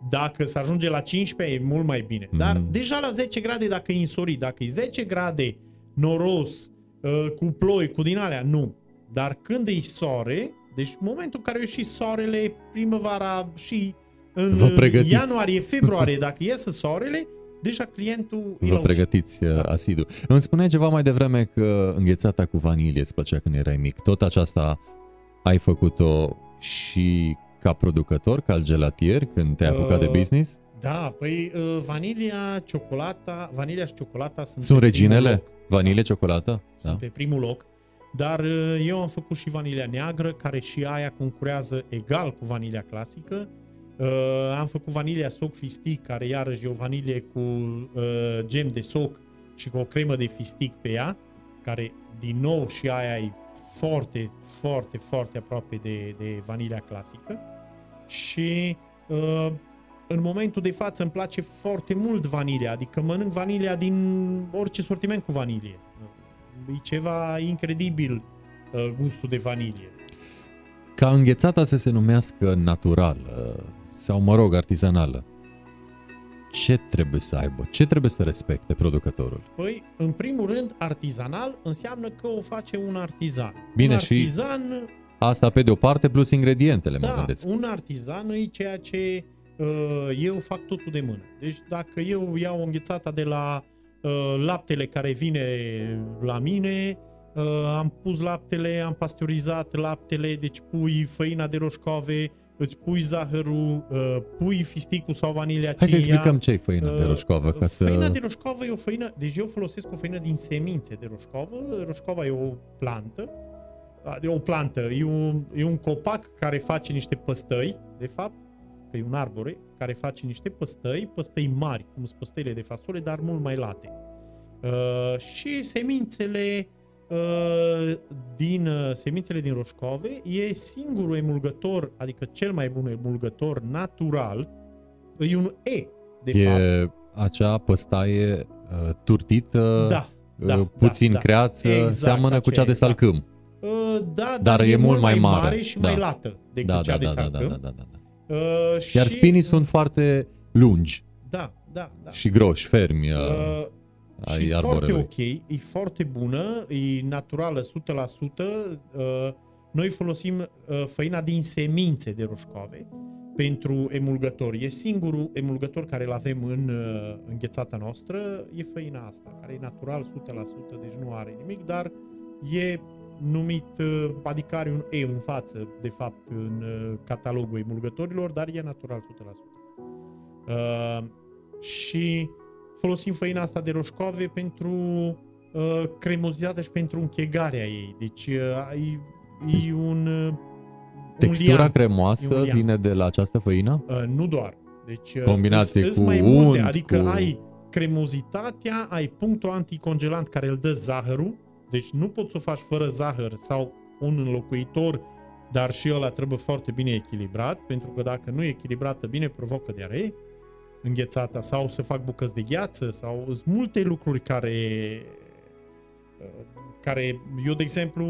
Dacă se ajunge la 15, e mult mai bine. Dar Mhm. deja la 10 grade, dacă e însorit, dacă e 10 grade noros, uh, cu ploi, cu din alea, nu. Dar când e soare, deci momentul în care a ieșit soarele, primăvara și în Vă pregătiți. ianuarie, februarie, dacă iese soarele, deja clientul e Vă la ușă. pregătiți uh, asidu. Îmi spuneai ceva mai devreme că înghețata cu vanilie îți plăcea când erai mic. Tot aceasta ai făcut-o și ca producător, ca gelatier, când te-ai apucat de Uh, business? Da, păi uh, vanilia, ciocolata, vanilia și ciocolata sunt, Sunt pe primul reginele? loc. Vanilie, ciocolată? Sunt Da. pe primul loc. Dar uh, eu am făcut și vanilia neagră, care și aia concurează egal cu vanilia clasică. Uh, am făcut vanilia soc fistic, care iarăși e o vanilie cu uh, gem de soc și cu o cremă de fistic pe ea, care din nou și aia e foarte, foarte, foarte aproape de, de vanilia clasică. Și uh, în momentul de față îmi place foarte mult vanilia, adică mănânc vanilia din orice sortiment cu vanilie. E ceva incredibil uh, gustul de vanilie. Ca înghețata să se numească naturală sau, mă rog, artizanală, ce trebuie să aibă? Ce trebuie să respecte producătorul? Păi, în primul rând, artizanal înseamnă că o face un artizan. Bine, un și artizan, Asta pe de o parte plus ingredientele, mă da, gândesc. un artizan e ceea ce uh, eu fac totul de mână. Deci dacă eu iau o înghețată de la uh, laptele care vine la mine, uh, am pus laptele, am pasteurizat laptele, deci pui făina de roșcove, îți pui zahărul, uh, pui fisticul sau vanilia Hai să ce ia. explicăm ce e făină de Uh, roșcoavă, ca Făina să... de roșcoavă e o făină, deci eu folosesc o făină din semințe de roșcoavă. Roșcoava e o plantă, a, e o plantă, e un, e un copac care face niște păstăi, de fapt, că e un arbore, care face niște păstăi, păstăi mari, cum sunt păstăile de fasole, dar mult mai late. Uh, și semințele uh, din uh, semințele din roșcove e singurul emulgător, adică cel mai bun emulgător natural, e un E, de fapt. E acea păstaie uh, turtită, Da, uh, da, puțin da, da. creață, Exact seamănă cu cea de aceea, da. salcâm. Uh, da, Dar e mult mai mare, și da. mai lată decât Da, cea da, de da, da, da, salcâm. da, da, da. Uh, Iar și- spinii sunt foarte lungi Da, da, da. și groși, fermi. Uh, Uh, ai și foarte arborelui. ok, e foarte bună, e naturală 100%. Uh, noi folosim uh, făina din semințe de roșcoave pentru emulgător. E singurul emulgător care îl avem în uh, înghețata noastră, e făina asta, care e natural 100%, deci nu are nimic, dar e numit, uh, adică are un E în față, de fapt, în uh, catalogul emulgătorilor, dar e natural 100%. Uh, și folosim făina asta de roșcoave pentru uh, cremozitatea și pentru închegarea ei. Deci uh, e, e un, uh, un Textura liant. cremoasă E un liant. vine de la această făină? Uh, nu doar. Deci uh, Combinație îs- îs cu mai multe, unt, adică cu- ai cremozitatea, ai punctul anticongelant care îl dă zahărul, deci nu poți să o faci fără zahăr sau un înlocuitor, dar și ăla trebuie foarte bine echilibrat, pentru că dacă nu e echilibrată bine, provocă diaree înghețata sau să fac bucăți de gheață sau sunt multe lucruri care uh, care eu de exemplu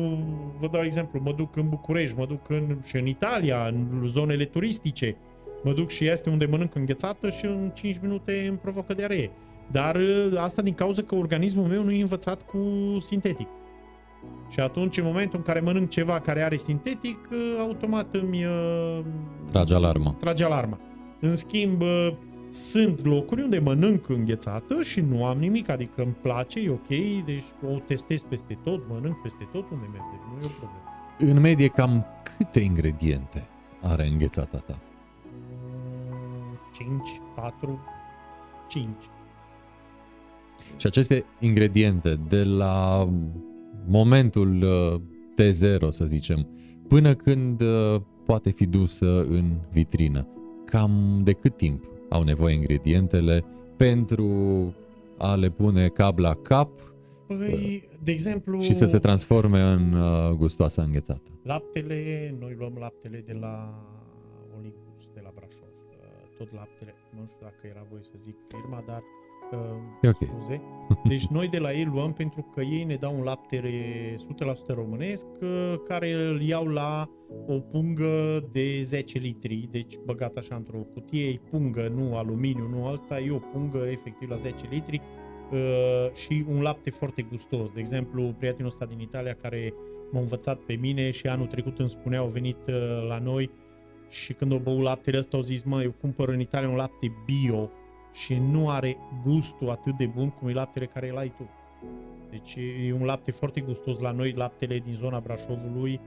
vă dau exemplu, mă duc în București, mă duc în, și în Italia, în zonele turistice, mă duc și este unde mănânc înghețată și în 5 minute îmi provocă diaree. Dar uh, asta din cauza că organismul meu nu e învățat cu sintetic. Și atunci, în momentul în care mănânc ceva care are sintetic, uh, automat îmi uh, Trage alarma. trage alarma. În schimb, uh, sunt locuri unde mănânc înghețată și nu am nimic, adică îmi place, e ok, deci o testez peste tot, mănânc peste tot unde merg, deci nu e o problemă. În medie, cam câte ingrediente are înghețata ta? 5, 4, 5. Și aceste ingrediente, de la momentul uh, T0, să zicem, până când uh, poate fi dusă în vitrină, cam de cât timp au nevoie ingredientele pentru a le pune cap la cap Păi, de exemplu, și să se transforme în uh, gustoasa înghețată? laptele, noi luăm laptele de la Olympus, de la Brașov. Uh, Tot laptele, nu știu dacă era voie să zic firma, dar uh, E ok. scuze. Deci noi de la ei luăm pentru că ei ne dau un lapte 100% românesc uh, care îl iau la o pungă de 10 litri, deci băgat așa într-o cutie, e pungă, nu aluminiu, nu asta, e o pungă efectiv la 10 litri uh, și un lapte foarte gustos. De exemplu, prietenul ăsta din Italia care m-a învățat pe mine și anul trecut îmi spunea, au venit uh, la noi și când au băut laptele ăsta au zis, mă, eu cumpăr în Italia un lapte bio și nu are gustul atât de bun cum e laptele care îl ai tu. Deci e un lapte foarte gustos la noi, laptele din zona Brașovului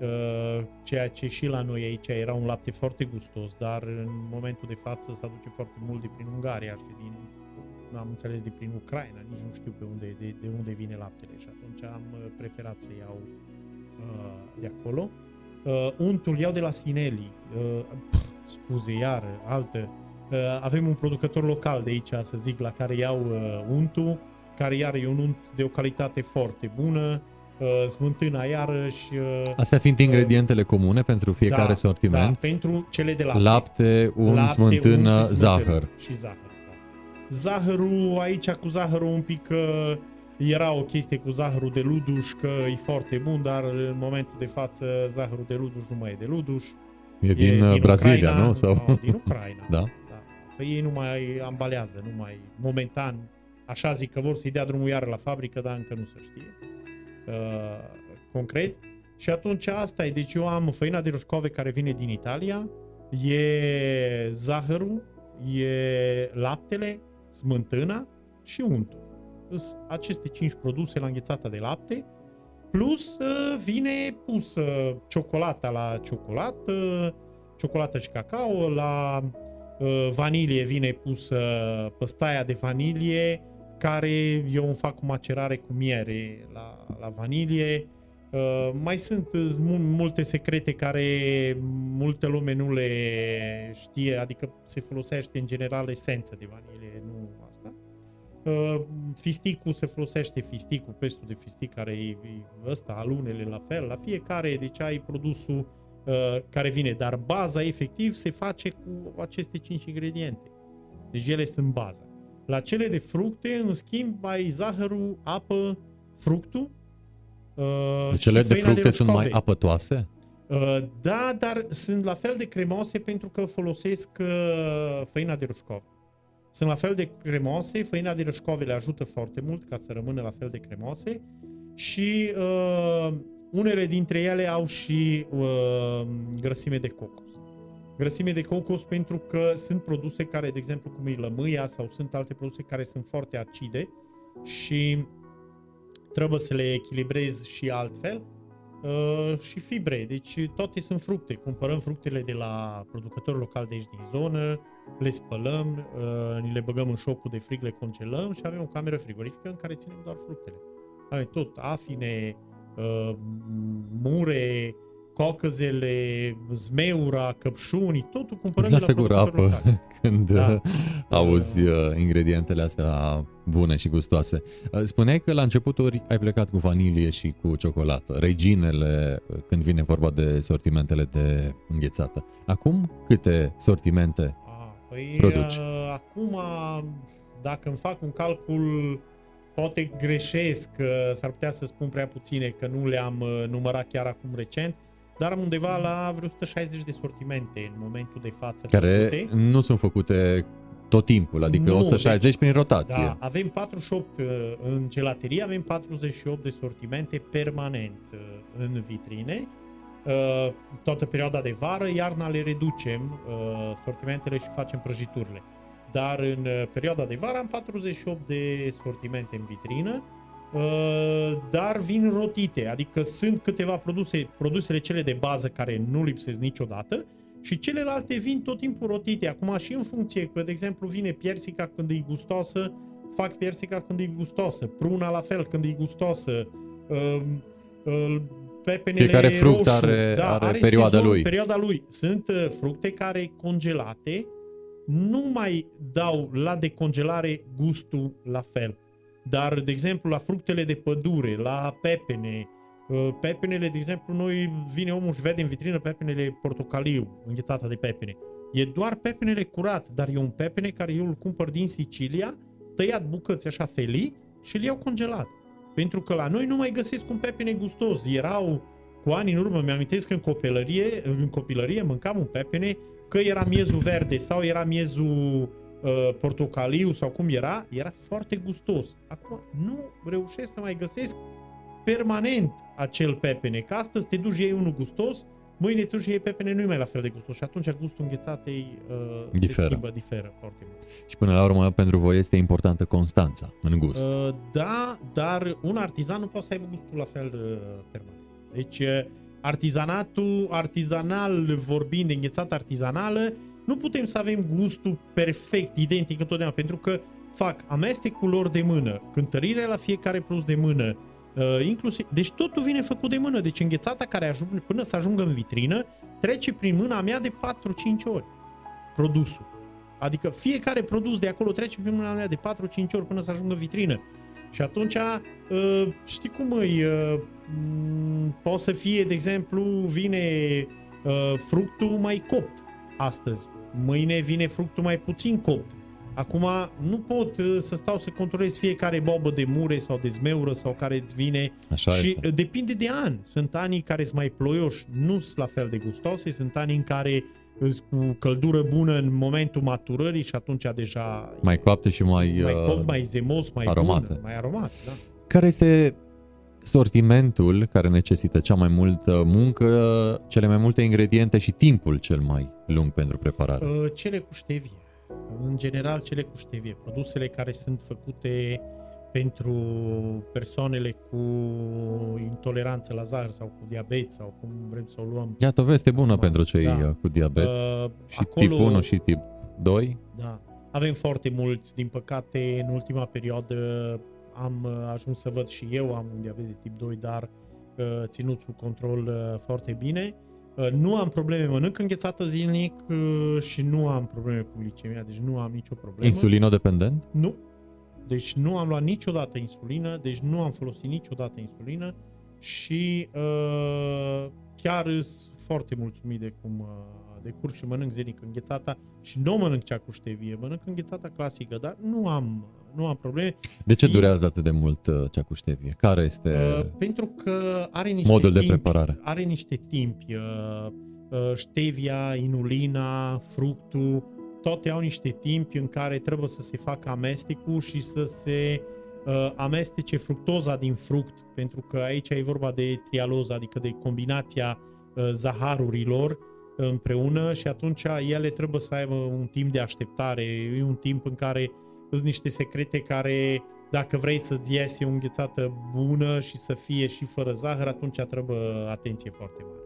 uh, ceea ce și la noi aici era un lapte foarte gustos, dar în momentul de față se aduce foarte mult de prin Ungaria și din, nu am înțeles, de prin Ucraina, nici nu știu pe unde, de, de unde vine laptele și atunci am uh, preferat să iau uh, de acolo. Uh, untul iau de la Sinelli, uh, pf, scuze, iar, altă, uh, avem un producător local de aici, să zic, la care iau uh, untul, care iar e un unt de o calitate foarte bună, uh, smântâna iarăși... Uh, Astea fiind ingredientele comune pentru fiecare da, sortiment. Da, pentru cele de lapte. Lapte, unt, Lapte, smântână, unt, zahăr. Și zahăr, da. Zahărul, aici cu zahărul un pic uh, era o chestie cu zahărul de luduș, că e foarte bun, dar în momentul de față zahărul de luduș nu mai e de luduș. E din, uh, Brazilia, Ucraina, nu? Sau... No, din Ucraina. da. Da. Că ei nu mai ambalează, nu mai momentan, așa zic că vor să-i dea drumul iară la fabrică, dar încă nu se știe uh, concret. Și atunci asta e, deci eu am făina de roșcove care vine din Italia, e zahărul, e laptele, smântâna și untul. Sunt aceste cinci produse la înghețata de lapte, plus uh, vine pusă ciocolata la ciocolată, ciocolată și cacao, la uh, vanilie vine pusă păstaia de vanilie, care eu îmi fac cu macerare cu miere la, la vanilie. Uh, mai sunt uh, mu- multe secrete care multă lume nu le știe, adică se folosește în general esență de vanilie, nu asta. Uh, fisticul se folosește fisticul, pestul de fistic care e, e ăsta, alunele la fel, la fiecare, deci ai produsul uh, care vine, dar baza efectiv se face cu aceste cinci ingrediente. Deci ele sunt baza. La cele de fructe, în schimb, ai zahărul, apă, fructul. Uh, Deci și cele de făina fructe sunt mai roșcove. apătoase? Uh, da, dar sunt la fel de cremoase pentru că folosesc uh, făina de roșcov. Sunt la fel de cremoase, făina de roșcove le ajută foarte mult ca să rămână la fel de cremoase și uh, unele dintre ele au și uh, grăsime de cocos. Grăsime de cocos pentru că sunt produse care, de exemplu, cum e lămâia sau sunt alte produse care sunt foarte acide și trebuie să le echilibrezi și altfel uh, și fibre. Deci toate sunt fructe. Cumpărăm fructele de la producători local de aici din zonă, le spălăm, uh, ni le băgăm în șocul de frig, le congelăm și avem o cameră frigorifică în care ținem doar fructele. Avem tot, afine, uh, mure, cocăzele, zmeura, căpșunii, totul cumpărăm Îți de lasă la gura producători apă locali. când Da. da. auzi uh, ingredientele astea bune și gustoase. Uh, Spuneai că la începuturi ai plecat cu vanilie și cu ciocolată, reginele uh, când vine vorba de sortimentele de înghețată. Acum câte sortimente? A, păi Produci. uh, acum, dacă îmi fac un calcul, poate greșesc, că s-ar putea să spun prea puține, că nu le-am uh, numărat chiar acum recent, dar am undeva la vreo 160 de sortimente în momentul de față. Care făcute. nu sunt făcute tot timpul, adică Nu, 160 deci- prin rotație. Da, avem 48 uh, în gelaterie, avem 48 de sortimente permanent uh, în vitrine. Uh, Toată perioada de vară, iarna le reducem uh, sortimentele și facem prăjiturile. Dar în uh, perioada de vară am 48 de sortimente în vitrină, uh, dar vin rotite, adică sunt câteva produse, produsele cele de bază care nu lipsesc niciodată și celelalte vin tot timpul rotite. Acum și în funcție, că de exemplu vine piersica când e gustoasă, fac piersica când e gustoasă, pruna la fel când e gustoasă, uh, uh, pepenele Fiecare fruct roșu, are- are perioada sezonul, lui. Perioada lui. Sunt uh, fructe care congelate nu mai dau la decongelare gustul la fel. Dar, de exemplu, la fructele de pădure, la pepene, uh, pepenele, de exemplu, noi vine omul și vede în vitrină pepenele portocaliu, înghețata de pepene. E doar pepenele curat, dar e un pepene care eu îl cumpăr din Sicilia, tăiat bucăți așa felii și îl iau congelat. Pentru că la noi nu mai găsesc un pepene gustos. Erau cu ani în urmă, mi-amintesc că în copilărie, în copilărie mâncam un pepene, că era miezul verde sau era miezul uh, portocaliu sau cum era, era foarte gustos. Acum nu reușesc să mai găsesc permanent acel pepene, că astăzi te duci iei unul gustos, mâine tu și iei pepene nu e mai la fel de gustos și atunci gustul înghețatei uh, se Diferă. schimbă, diferă foarte mult. Și până la urmă, pentru voi este importantă constanța în gust. Uh, da, dar un artizan nu poate să aibă gustul la fel uh, permanent. Deci uh, Artizanatul, artizanal vorbind, de înghețată artizanală, nu putem să avem gustul perfect, identic întotdeauna, pentru că fac amestecul lor de mână, cântărirea la fiecare produs de mână, uh, inclusiv, deci totul vine făcut de mână, deci înghețata care ajung, până să ajungă în vitrină, trece prin mâna mea de 4-5 ori produsul. Adică fiecare produs de acolo trece prin mâna mea de 4-5 ori până să ajungă în vitrină. Și atunci, uh, știi cum îi, uh, poate să fie, de exemplu, vine uh, fructul mai copt astăzi, mâine vine fructul mai puțin copt. Acum nu pot să stau să controlez fiecare bobă de mure sau de zmeură sau care îți vine Așa și este. depinde de an. Sunt anii care sunt mai ploioși, nu sunt la fel de gustoase, sunt ani în care îs cu căldură bună în momentul maturării și atunci deja Mai coapte și mai... mai uh, copt, mai zemos, mai aromate. bun, mai aromat. Da. Care este sortimentul care necesită cea mai multă muncă, cele mai multe ingrediente și timpul cel mai lung pentru preparare? Uh, Cele cu ștevie. În general, cele cu ștevie. Produsele care sunt făcute pentru persoanele cu intoleranță la zahăr sau cu diabet sau cum vrem să o luăm. Iată o veste bună Acum, pentru cei da. uh, cu diabet. Uh, și tip 1 și tip 2. Da. Avem foarte mulți, din păcate, în ultima perioadă am uh, ajuns să văd și eu, am un diabet de tip 2, dar uh, ținut sub control uh, foarte bine. Uh, Nu am probleme, mănânc înghețată zilnic uh, și nu am probleme cu glicemia, deci nu am nicio problemă. Insulinodependent? Nu. Deci nu am luat niciodată insulină, deci nu am folosit niciodată insulină și uh, chiar sunt foarte mulțumit de cum uh, de curs și mănânc zilnic înghețata și nu mănânc cea cu ștevie, mănânc înghețata clasică, dar nu am, nu am probleme. De ce Fie- durează atât de mult uh, cea cu ștevie? Care este... Uh, pentru că are niște Modul de timpi, preparare. Are niște timpi. Uh, uh, ștevia, inulina, fructul, toate au niște timpi în care trebuie să se facă amestecul și să se uh, amestece fructoza din fruct, pentru că aici e vorba de trialoză, adică de combinația uh, zaharurilor împreună și atunci ele trebuie să aibă un timp de așteptare, e un timp în care sunt niște secrete care dacă vrei să-ți iese o înghețată bună și să fie și fără zahăr, atunci trebuie atenție foarte mare.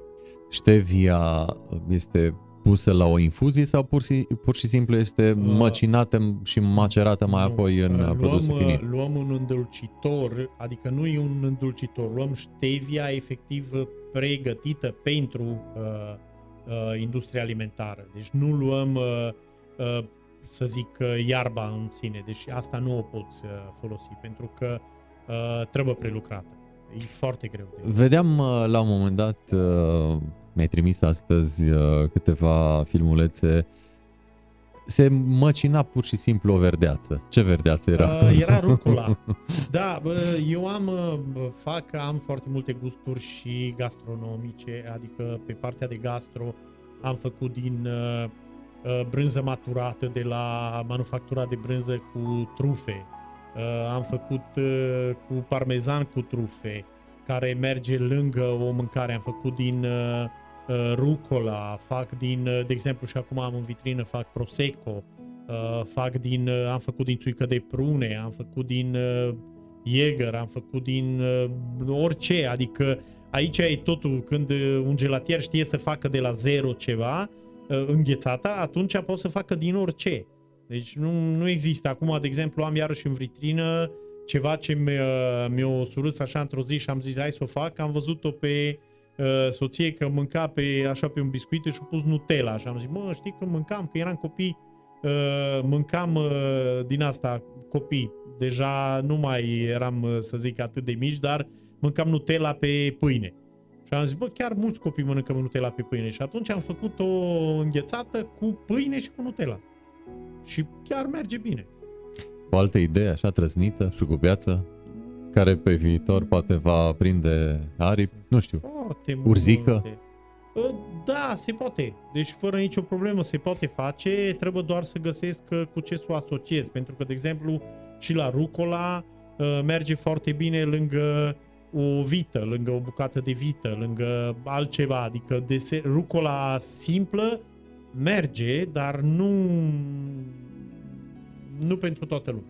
Ștevia este pusă la o infuzie sau pur și, pur și simplu este măcinată și macerată mai Uh, Nu, apoi în uh, produsul luăm, uh, finit? Luăm un îndulcitor, adică nu e un îndulcitor, luăm stevia efectiv pregătită pentru uh, uh, industria alimentară. Deci nu luăm, uh, uh, să zic, uh, iarba în sine. Deci asta nu o poți uh, folosi, pentru că uh, trebuie prelucrată. E foarte greu de Vedeam uh, la un moment dat, uh, mi-ai trimis astăzi uh, câteva filmulețe, se măcina pur și simplu o verdeață. Ce verdeață era? Uh, era rucola. Da, bă, eu am, uh, fac, am foarte multe gusturi și gastronomice, adică pe partea de gastro am făcut din uh, uh, brânză maturată de la manufactura de brânză cu trufe. Uh, am făcut uh, cu parmezan cu trufe, care merge lângă o mâncare. Am făcut din uh, uh, rucola, fac din, uh, de exemplu, și acum am în vitrină, fac prosecco, uh, fac din, uh, am făcut din țuică de prune, am făcut din uh, Jäger, am făcut din uh, orice, adică aici e totul, când uh, un gelatier știe să facă de la zero ceva, uh, înghețata, atunci poate să facă din orice. Deci nu, nu există. Acum, de exemplu, am iarăși în vitrină ceva ce mi-a, mi-a surâs așa într-o zi și am zis hai să o fac. Am văzut-o pe uh, soție că mânca pe, așa pe un biscuit și a pus Nutella și am zis, mă, știi că mâncam, că eram copii, uh, mâncam uh, din asta copii. Deja nu mai eram, uh, să zic, atât de mici, dar mâncam Nutella pe pâine. Și am zis, bă, chiar mulți copii mănâncă Nutella pe pâine. Și atunci am făcut o înghețată cu pâine și cu Nutella. Și chiar merge bine. O altă idee așa trăznită, șugubeață, care pe viitor poate va prinde aripi, nu știu. Foarte Urzică? multe. Uh, Da, se poate. Deci fără nicio problemă se poate face, trebuie doar să găsesc uh, cu ce să o asociez. Pentru că, de exemplu, și la rucola uh, merge foarte bine lângă o vită, lângă o bucată de vită, lângă altceva. Adică dese- rucola simplă merge, dar nu nu pentru toată lumea.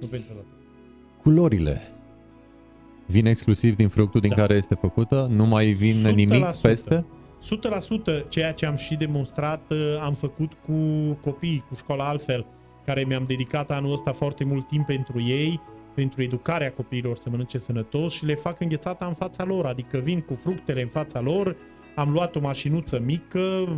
Nu pentru toată lumea. Culorile. Vine exclusiv din fructul din Da. care este făcută? Nu mai vine 100%. nimic peste? 100% ceea ce am și demonstrat uh, am făcut cu copiii, cu școala altfel, care mi-am dedicat anul ăsta foarte mult timp pentru ei, pentru educarea copiilor să mănânce sănătos și le fac înghețata în fața lor, adică vin cu fructele în fața lor, am luat o mașinuță mică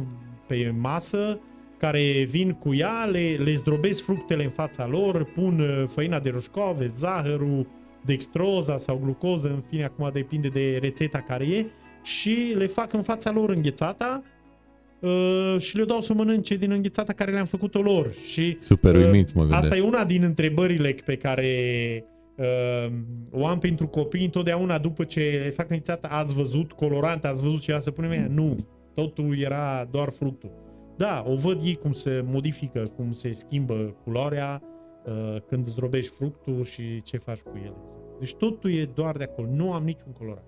pe masă, care vin cu ea, le, le zdrobesc fructele în fața lor, pun uh, făina de roșcove, zahărul, dextroza sau glucoză, în fine, acum depinde de rețeta care e, și le fac în fața lor înghețata uh, și le dau să mănânce din înghețata care le-am făcut-o lor. Și Super uh, uimiți, mă gândesc. Asta e una din întrebările pe care uh, o am pentru copii întotdeauna după ce le fac înghețata. Ați văzut colorante, ați văzut ce să punem ea? Nu, totul era doar fructul. Da, o văd ei cum se modifică, cum se schimbă culoarea uh, când zdrobești fructul și ce faci cu ele. Deci totul e doar de acolo, nu am niciun colorant.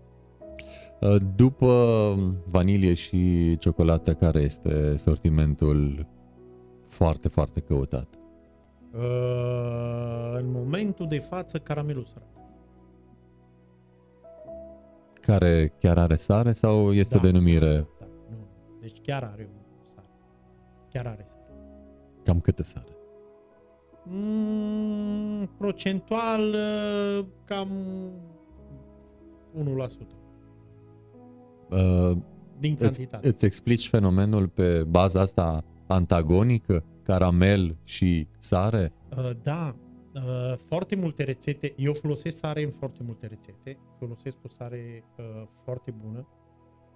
Uh, După vanilie și ciocolată, care este sortimentul foarte, foarte căutat? Uh, în momentul de față, caramelul sărat. Care chiar are sare sau este Da, denumire Da, da, nu. Deci chiar are un sare. Chiar are sare. cam câtă sare? Mm, procentual, uh, cam 1% Uh, din îți, cantitate. îți explici fenomenul pe baza asta antagonică, caramel și sare? Uh, da, uh, foarte multe rețete. Eu folosesc sare în foarte multe rețete. Folosesc o sare uh, foarte bună.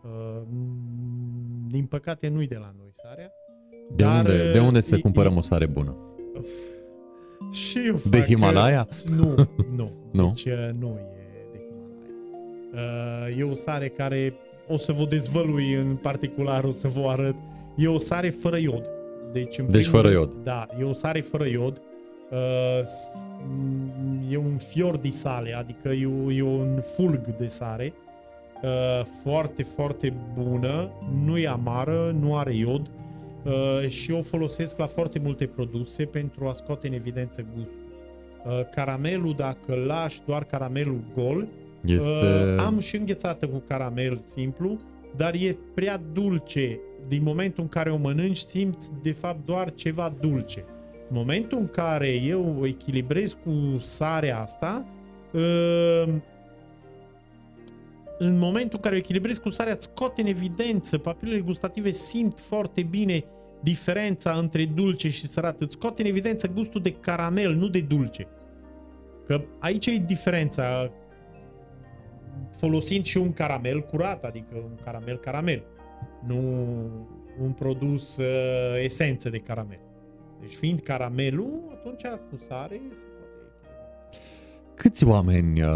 Uh, mm, din păcate nu-i de la noi sarea. De, Dar, unde, de unde să e- cumpărăm e- o sare bună? Și eu De fac, Himalaya? uh, Nu, nu. Nu? Deci uh, nu e de Himalaya. Uh, E o sare care o să vă dezvălui în particular, o să vă arăt. E o sare fără iod. Deci, în Deci primul fără rând- iod. Da, e o sare fără iod. Uh, s- m, E un fior de sale, adică e, o- e un fulg de sare. Uh, Foarte, foarte bună, nu e amară, nu are iod uh, și o folosesc la foarte multe produse pentru a scoate în evidență gustul. Uh, Caramelul, dacă îl lași doar caramelul gol, Este... Uh, am și înghețată cu caramel simplu, dar e prea dulce. Din momentul în care o mănânci, simți de fapt doar ceva dulce. În momentul în care eu o echilibrez cu sarea asta, uh, în momentul în care o echilibrez cu sarea, îți scoate în evidență, papilele gustative simt foarte bine diferența între dulce și sărat. Îți scoate în evidență gustul de caramel, nu de dulce. Că aici e diferența folosind și un caramel curat, adică un caramel caramel, nu un produs uh, esență de caramel. Deci fiind caramelul, atunci cu sare se poate echilibra. Câți oameni uh,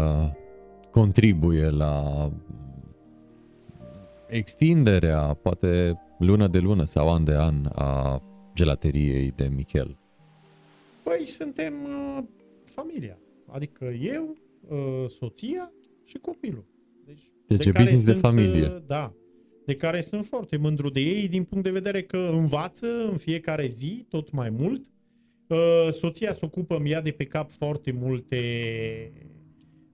contribuie la extinderea, poate lună de lună sau an de an, a gelateriei de Michel? Păi suntem uh, familia, adică eu, uh, soția și copilul. Deci, Deci e care business de sunt, familie. uh, Da, de care sunt foarte mândru de ei din punct de vedere că învață în fiecare zi tot mai mult. Uh, Soția se ocupă, îmi ia de pe cap foarte multe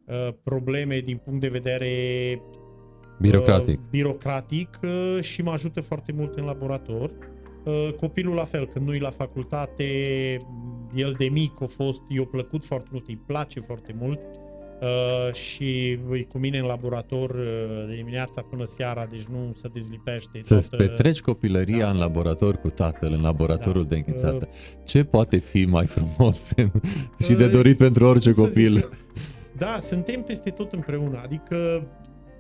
uh, probleme din punct de vedere Birocratic. uh, birocratic uh, și mă ajută foarte mult în laborator. Uh, Copilul la fel, când nu-i la facultate, el de mic a fost, i-a plăcut foarte mult, îi place foarte mult uh, și e cu mine în laborator uh, de dimineața până seara, deci nu se dezlipește. Să-ți toată- petreci copilăria da. în laborator cu tatăl, în laboratorul Da. de înghețată. Ce poate fi mai frumos pentru- și de Uh, dorit pentru orice cum să copil? zic, da, suntem peste tot împreună, adică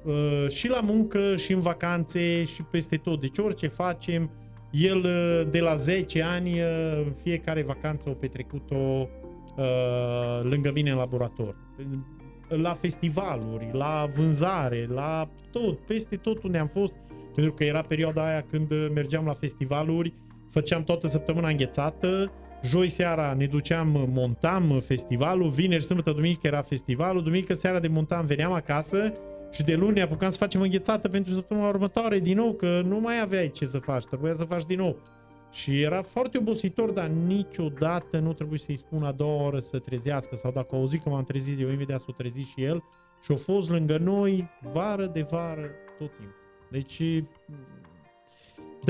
uh, și la muncă, și în vacanțe, și peste tot. Deci orice facem, el uh, de la 10 ani, uh, fiecare vacanță o petrecut-o uh, lângă mine în laborator. La festivaluri, la vânzare, la tot, peste tot unde am fost, pentru că era perioada aia când uh, mergeam la festivaluri, făceam toată săptămâna înghețată, joi seara ne duceam, montam festivalul, vineri, sâmbătă, duminică era festivalul, duminică seara de montam, veneam acasă și de luni ne apucam să facem înghețată pentru săptămâna următoare din nou, că nu mai aveai ce să faci, trebuia să faci din nou. Și era foarte obositor, dar niciodată nu trebuie să-i spun a doua oră să trezească sau dacă auzi că m-am trezit, eu imediat s-o trezi și el și au fost lângă noi vară de vară tot timpul. Deci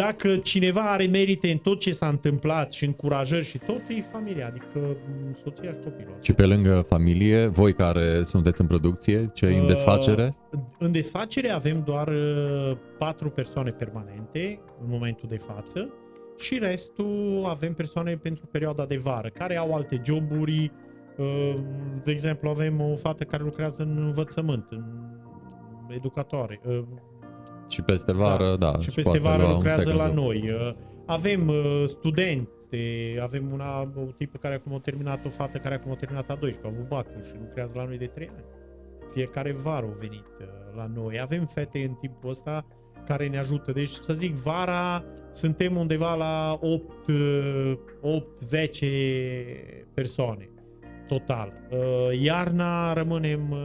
dacă cineva are merite în tot ce s-a întâmplat și încurajări și tot, e familia, adică soția și copilul. Și pe lângă familie, voi care sunteți în producție, ce uh, în desfacere? În desfacere avem doar uh, patru persoane permanente în momentul de față și restul avem persoane pentru perioada de vară, care au alte joburi. Uh, de exemplu, avem o fată care lucrează în învățământ, în educatoare, uh, și peste vară, da. da și peste vară lucrează la noi. Uh, avem uh, studenți, avem una, o tipă care acum a terminat, o fată care acum a terminat a 12, a avut bacul și lucrează la noi de 3 ani. Fiecare vară au venit uh, la noi. Avem fete în timpul ăsta care ne ajută. Deci, să zic, vara suntem undeva la 8-10 persoane total. Iarna rămânem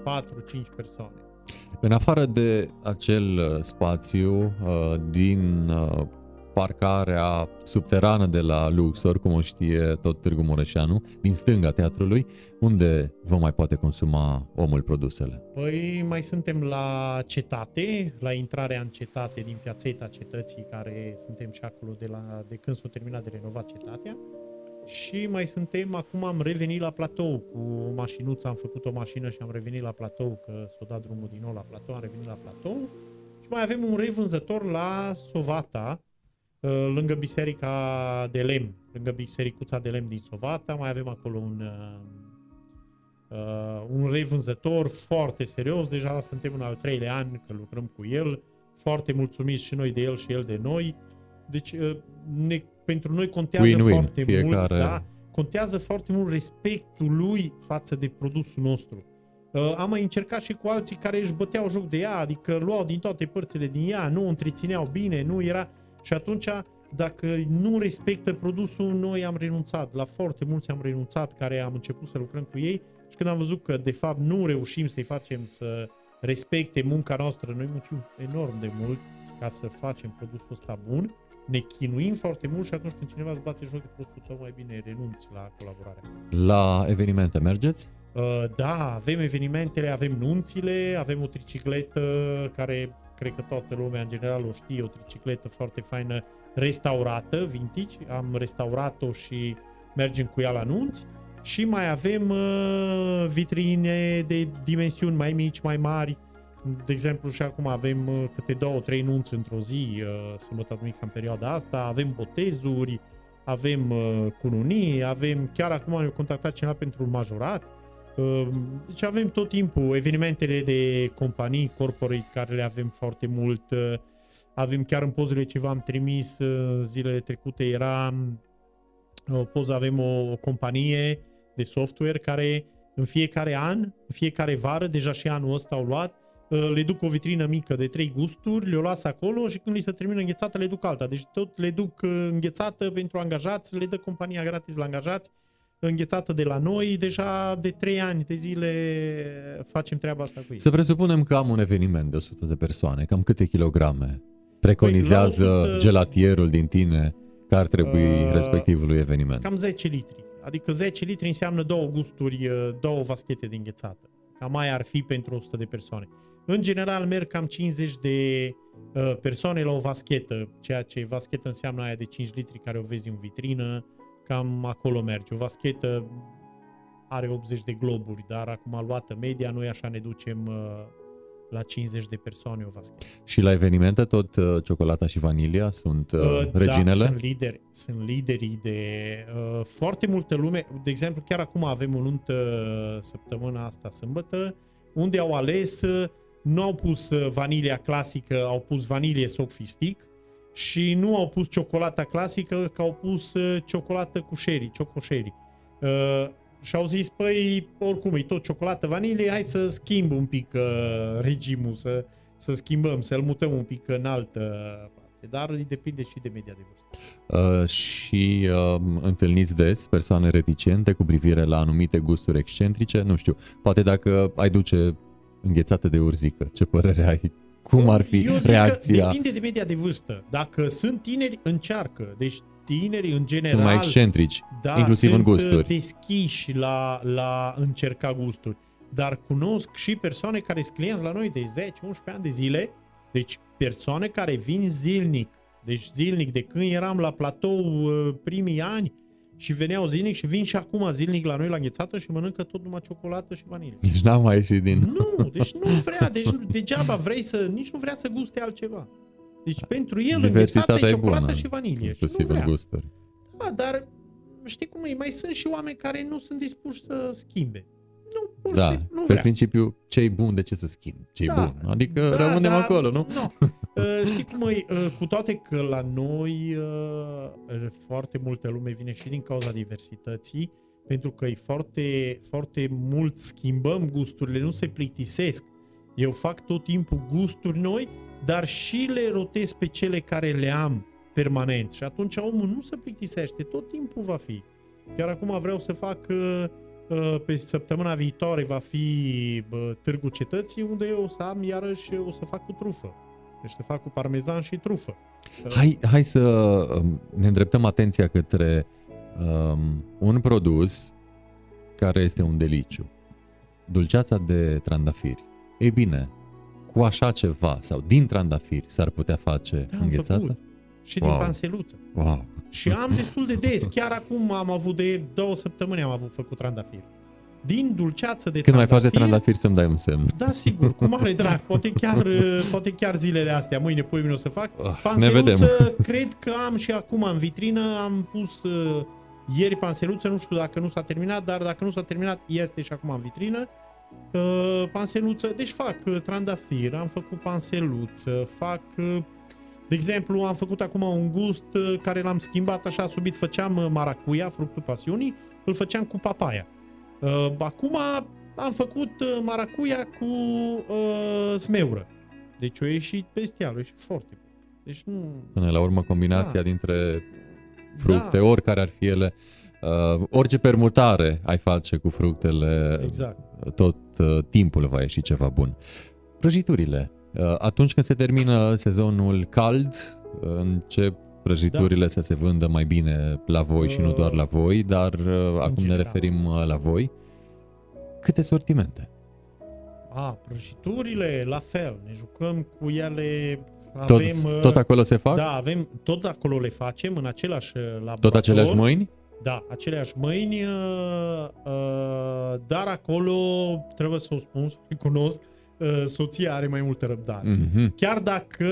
4-5 persoane. În afară de acel uh, spațiu uh, din uh, parcarea subterană de la Luxor, cum o știe tot Târgu Mureșanu, din stânga teatrului, unde vă mai poate consuma omul produsele? Păi mai suntem la cetate, la intrarea în cetate din piațeta cetății, care suntem și acolo de, la, de când s-a terminat de renovat cetatea. Și mai suntem, acum am revenit la platou cu o mașinuță, am făcut o mașină și am revenit la platou, că s-a dat drumul din nou la platou, am revenit la platou. Și mai avem un revânzător la Sovata, uh, lângă biserica de lemn, lângă bisericuța de lemn din Sovata, mai avem acolo un, uh, uh, un revânzător foarte serios, deja suntem în al treilea an că lucrăm cu el, foarte mulțumiți și noi de el și el de noi. Deci uh, ne pentru noi contează Win-win, foarte fiecare... mult, da? Contează foarte mult respectul lui față de produsul nostru. Uh, am mai încercat și cu alții care își băteau joc de ea, adică luau din toate părțile din ea, nu o întrețineau bine, nu era... Și atunci, dacă nu respectă produsul, noi am renunțat. La foarte mulți am renunțat care am început să lucrăm cu ei și când am văzut că, de fapt, nu reușim să-i facem să respecte munca noastră, noi muncim enorm de mult ca să facem produsul ăsta bun, ne chinuim foarte mult și atunci când cineva îți bate joc de prostul tău, mai bine renunți la colaborare. La evenimente mergeți? Uh, da, avem evenimentele, avem nunțile, avem o tricicletă care cred că toată lumea în general o știe, o tricicletă foarte faină restaurată, vintage. Am restaurat-o și mergem cu ea la nunți. Și mai avem uh, vitrine de dimensiuni mai mici, mai mari, de exemplu, și acum avem uh, câte două, trei nunți într-o zi, uh, sămbătă duminică în perioada asta, avem botezuri, avem uh, cununii, avem, chiar acum ne-a contactat cineva pentru un majorat, deci avem tot timpul evenimentele de companii corporate care le avem foarte mult. Avem chiar în pozele ce v-am trimis zilele trecute era o poză, avem o, o companie de software care în fiecare an, în fiecare vară, deja și anul ăsta au luat, Uh, le duc o vitrină mică de trei gusturi, le-o las acolo și când li se termină înghețată, le duc alta. Deci tot le duc uh, înghețată pentru angajați, le dă compania gratis la angajați, înghețată de la noi, deja de 3 ani de zile facem treaba asta cu ei. Să presupunem că am un eveniment de 100 de persoane, cam câte kilograme preconizează păi, 100, gelatierul din tine că ar trebui uh, respectivului eveniment? Cam 10 litri. Adică 10 litri înseamnă două gusturi, uh, două vaschete de înghețată. Cam mai ar fi pentru 100 de persoane. În general merg cam 50 de uh, persoane la o vaschetă, ceea ce vaschetă înseamnă aia de 5 litri care o vezi în vitrină, cam acolo merge. O vaschetă are 80 de globuri, dar acum luată media, noi așa ne ducem uh, la 50 de persoane o vaschetă. Și la evenimente tot uh, ciocolata și vanilia sunt uh, uh, reginele? Da, sunt lideri, sunt liderii de uh, foarte multă lume. De exemplu, chiar acum avem o nuntă uh, săptămâna asta, sâmbătă, unde au ales uh, nu au pus uh, vanilia clasică, au pus vanilie sofistic și nu au pus ciocolata clasică, că au pus uh, ciocolată cu sherry, choco sherry. Uh, și au zis, păi, oricum e tot ciocolată vanilie, hai să schimb un pic uh, regimul, să, să schimbăm, să-l mutăm un pic în altă parte. Dar depinde și de media de vârstă. Uh, și uh, întâlniți des persoane reticente cu privire la anumite gusturi excentrice? Nu știu, poate dacă ai duce înghețată de urzică. Ce părere ai? Cum ar fi Eu reacția? depinde de media de vârstă. Dacă sunt tineri, încearcă. Deci tinerii în general... Sunt mai excentrici, da, inclusiv în gusturi. deschiși la, la încerca gusturi. dar cunosc și persoane care sunt clienți la noi de 10-11 ani de zile, deci persoane care vin zilnic, deci zilnic, de când eram la platou uh, primii ani și veneau zilnic și vin și acum zilnic la noi la înghețată și mănâncă tot numai ciocolată și vanilie. Deci n-am mai ieșit din... Nu, deci nu vrea, deci nu- degeaba vrei să, nici nu vrea să guste altceva. Deci pentru el înghețată Diversitatea e e ciocolată bună, și vanilie. Și nu inclusiv în vrea. gusturi. Da, dar știi cum e, mai sunt și oameni care nu sunt dispuși să schimbe. Nu, pur și Da, simplu, nu pe vrea. principiu, ce-i bun, de ce să schimb? ce-i Da, bun? Adică Da, rămânem dar acolo, nu? Nu. Uh, Știi cum e, uh, cu toate că la noi uh, foarte multă lume vine și din cauza diversității, pentru că e foarte, foarte mult schimbăm gusturile, nu se plictisesc. Eu fac tot timpul gusturi noi, dar și le rotez pe cele care le am permanent. Și atunci omul nu se plictisește, tot timpul va fi. Chiar acum vreau să fac uh, uh, pe săptămâna viitoare va fi bă, Târgul Cetății, unde eu o să am iarăși, o să fac cu trufă. Deci să fac cu parmezan și trufă. Hai, hai să um, ne îndreptăm atenția către um, un produs care este un deliciu. Dulceața de trandafiri. Ei bine, cu așa ceva sau din trandafiri s-ar putea face Da, am înghețată? făcut. Și din Wow. panseluță. Wow! Și am destul de des. Chiar acum am avut de două săptămâni am avut făcut trandafiri. Din dulceață de Când mai faci de trandafiri, trandafiri să-mi dai un semn. Da, sigur, cu mare drag. Poate chiar, uh, poate chiar zilele astea, mâine, poi mine o să fac. Ah, ne vedem. cred că am și acum în vitrină, am pus uh, ieri panseluță, nu știu dacă nu s-a terminat, dar dacă nu s-a terminat, este și acum în vitrină. Uh, panseluță, deci fac uh, trandafir, am făcut panseluță, fac... Uh, de exemplu, am făcut acum un gust uh, care l-am schimbat așa subit, făceam uh, maracuia, fructul pasiunii, îl făceam cu papaya. Uh, acum am făcut uh, maracuia cu uh, smeură. Deci o ieșit bestial, o ieșit foarte bun. Deci nu... Până la urmă, combinația Da. dintre fructe, Da. oricare ar fi ele, uh, orice permutare ai face cu fructele, Exact. tot uh, timpul va ieși ceva bun. Prăjiturile. Uh, atunci când se termină sezonul cald, uh, încep prăjiturile să se vândă mai bine la voi și nu Uh, doar la voi, dar uh, acum ne general. referim uh, la voi. Câte sortimente? A, prăjiturile, la fel. Ne jucăm cu ele. Tot, Avem, uh, tot acolo se fac? Da, avem, tot acolo le facem, în același uh, laborator. Tot aceleași mâini? Da, aceleași mâini, uh, uh, dar acolo, trebuie să o spun, să o recunosc, uh, soția are mai multă răbdare. Mhm. Chiar dacă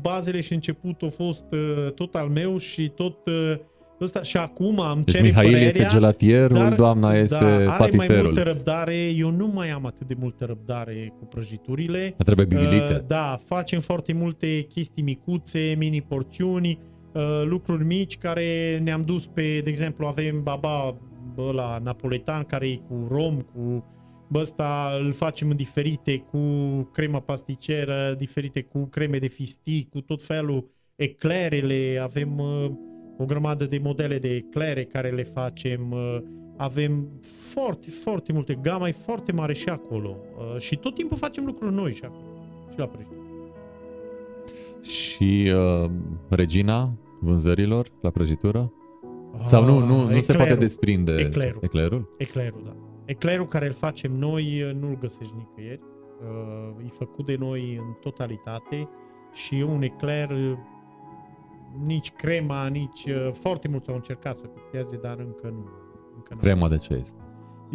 bazele și început au fost uh, tot al meu și tot uh, ăsta, și acum am Deci cere Mihail părerea, este gelatierul, doamna este da, are mai patiserul. multă răbdare, eu nu mai am atât de multă răbdare cu prăjiturile. Trebuie bibilite. Uh, da, facem foarte multe chestii micuțe, mini porțiuni, uh, lucruri mici care ne-am dus pe, de exemplu, avem baba la napoletan care e cu rom, cu bă, ăsta îl facem în diferite, cu crema pasticeră, diferite cu creme de fistic, cu tot felul eclerele, avem uh, o grămadă de modele de eclere care le facem, uh, avem foarte, foarte multe, gama e foarte mare și acolo uh, și tot timpul facem lucruri noi și acolo, și la prăjituri. Și uh, regina vânzărilor la prăjitură? Sau nu, nu, nu se poate desprinde Ah, Eclerul. eclerul? Eclerul, da. Eclerul care îl facem noi uh, nu-l găsești nicăieri. Uh, e făcut de noi în totalitate și e un ecler uh, nici crema, nici uh, foarte mulți au încercat să copieze, dar încă nu. Încă nu. Crema de ce este?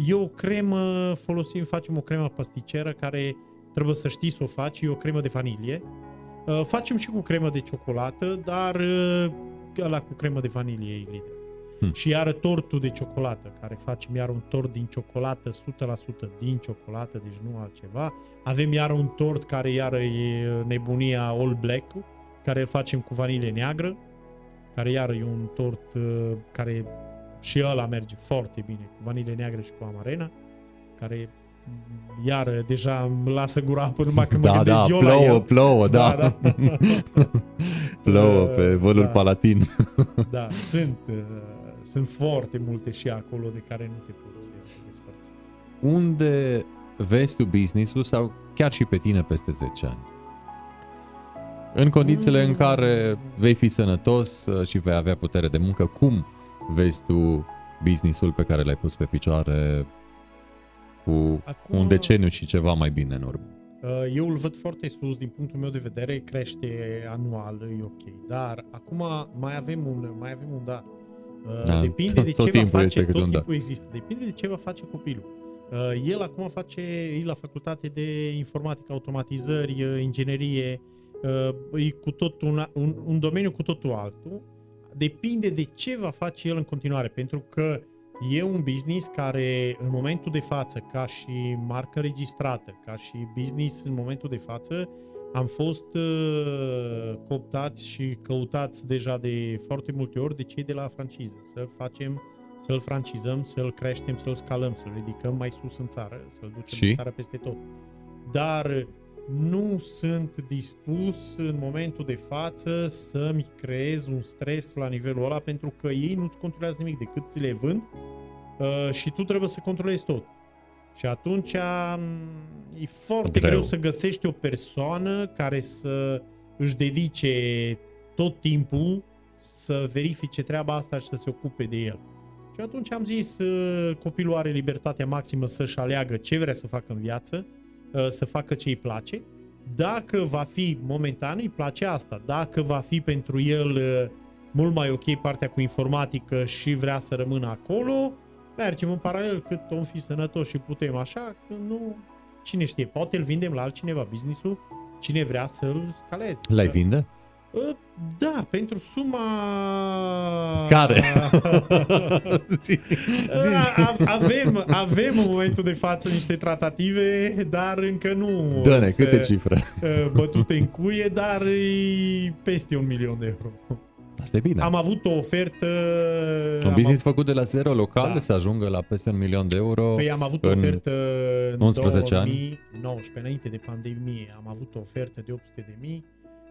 E o cremă, folosim, facem o cremă pasticeră care trebuie să știi să o faci, e o cremă de vanilie. Uh, Facem și cu cremă de ciocolată, dar uh, ăla cu cremă de vanilie e lider. Hmm. Și iară tortul de ciocolată, care facem iar un tort din ciocolată, 100% din ciocolată, deci nu altceva. Avem iar un tort care iară e nebunia All Black, care îl facem cu vanilie neagră, care iară e un tort uh, care și ăla merge foarte bine, cu vanilie neagră și cu amarena, care iar deja îmi lasă gura apă numai când mă Da, gândesc da, eu la plouă, el. plouă, da. Da, da. plouă pe vălul Da. Palatin. Da, sunt, uh, sunt foarte multe și acolo de care nu te poți uh, despărți. Unde vezi tu business-ul sau chiar și pe tine peste 10 ani? În condițiile în care vei fi sănătos uh, și vei avea putere de muncă, cum vezi tu business-ul pe care l-ai pus pe picioare cu Acum- un deceniu și ceva mai bine în urmă. Uh, Eu îl văd foarte sus, din punctul meu de vedere, crește anual, e ok. Dar acum mai avem un, mai avem un dar. Uh, Da, Depinde tot- de tot ce va timpul face, este câte tot un dar. timpul există. Depinde de ce va face copilul. Uh, El acum face, e la facultate de informatică, automatizări, uh, inginerie, uh, e cu tot un, un, un domeniu cu totul altul. Depinde de ce va face el în continuare, pentru că E un business care în momentul de față, ca și marcă registrată, ca și business în momentul de față, am fost uh, cooptați și căutați deja de foarte multe ori de cei de la franciză. Să facem, să-l francizăm, să-l creștem, să-l scalăm, să-l ridicăm mai sus în țară, să-l ducem Și? în țară peste tot. Dar nu sunt dispus în momentul de față să-mi creez un stres la nivelul ăla pentru că ei nu-ți controlează nimic decât ți le vând uh, și tu trebuie să controlezi tot. Și atunci m, e foarte Greu. greu. greu să găsești o persoană care să își dedice tot timpul să verifice treaba asta și să se ocupe de el. Și atunci am zis, uh, copilul are libertatea maximă să-și aleagă ce vrea să facă în viață, uh, să facă ce îi place. Dacă va fi momentan, îi place asta. Dacă va fi pentru el uh, mult mai ok partea cu informatică și vrea să rămână acolo, mergem în paralel cât om fi sănătos și putem așa, că nu... Cine știe, poate îl vindem la altcineva business-ul, cine vrea să-l scaleze. L-ai Că- vinde? Uh, Da, pentru suma... Care? Uh, a- Avem, avem în momentul de față niște tratative, dar încă nu Dă-ne, se- câte cifre? uh, bătute în cuie, dar e peste un milion de euro. Asta e bine. Am avut o ofertă... Un am business făcut de la zero local Da. să ajungă la peste un milion de euro. Păi am avut o în ofertă în 11 ani? 2019, înainte de pandemie. Am avut o ofertă de 800 de mii.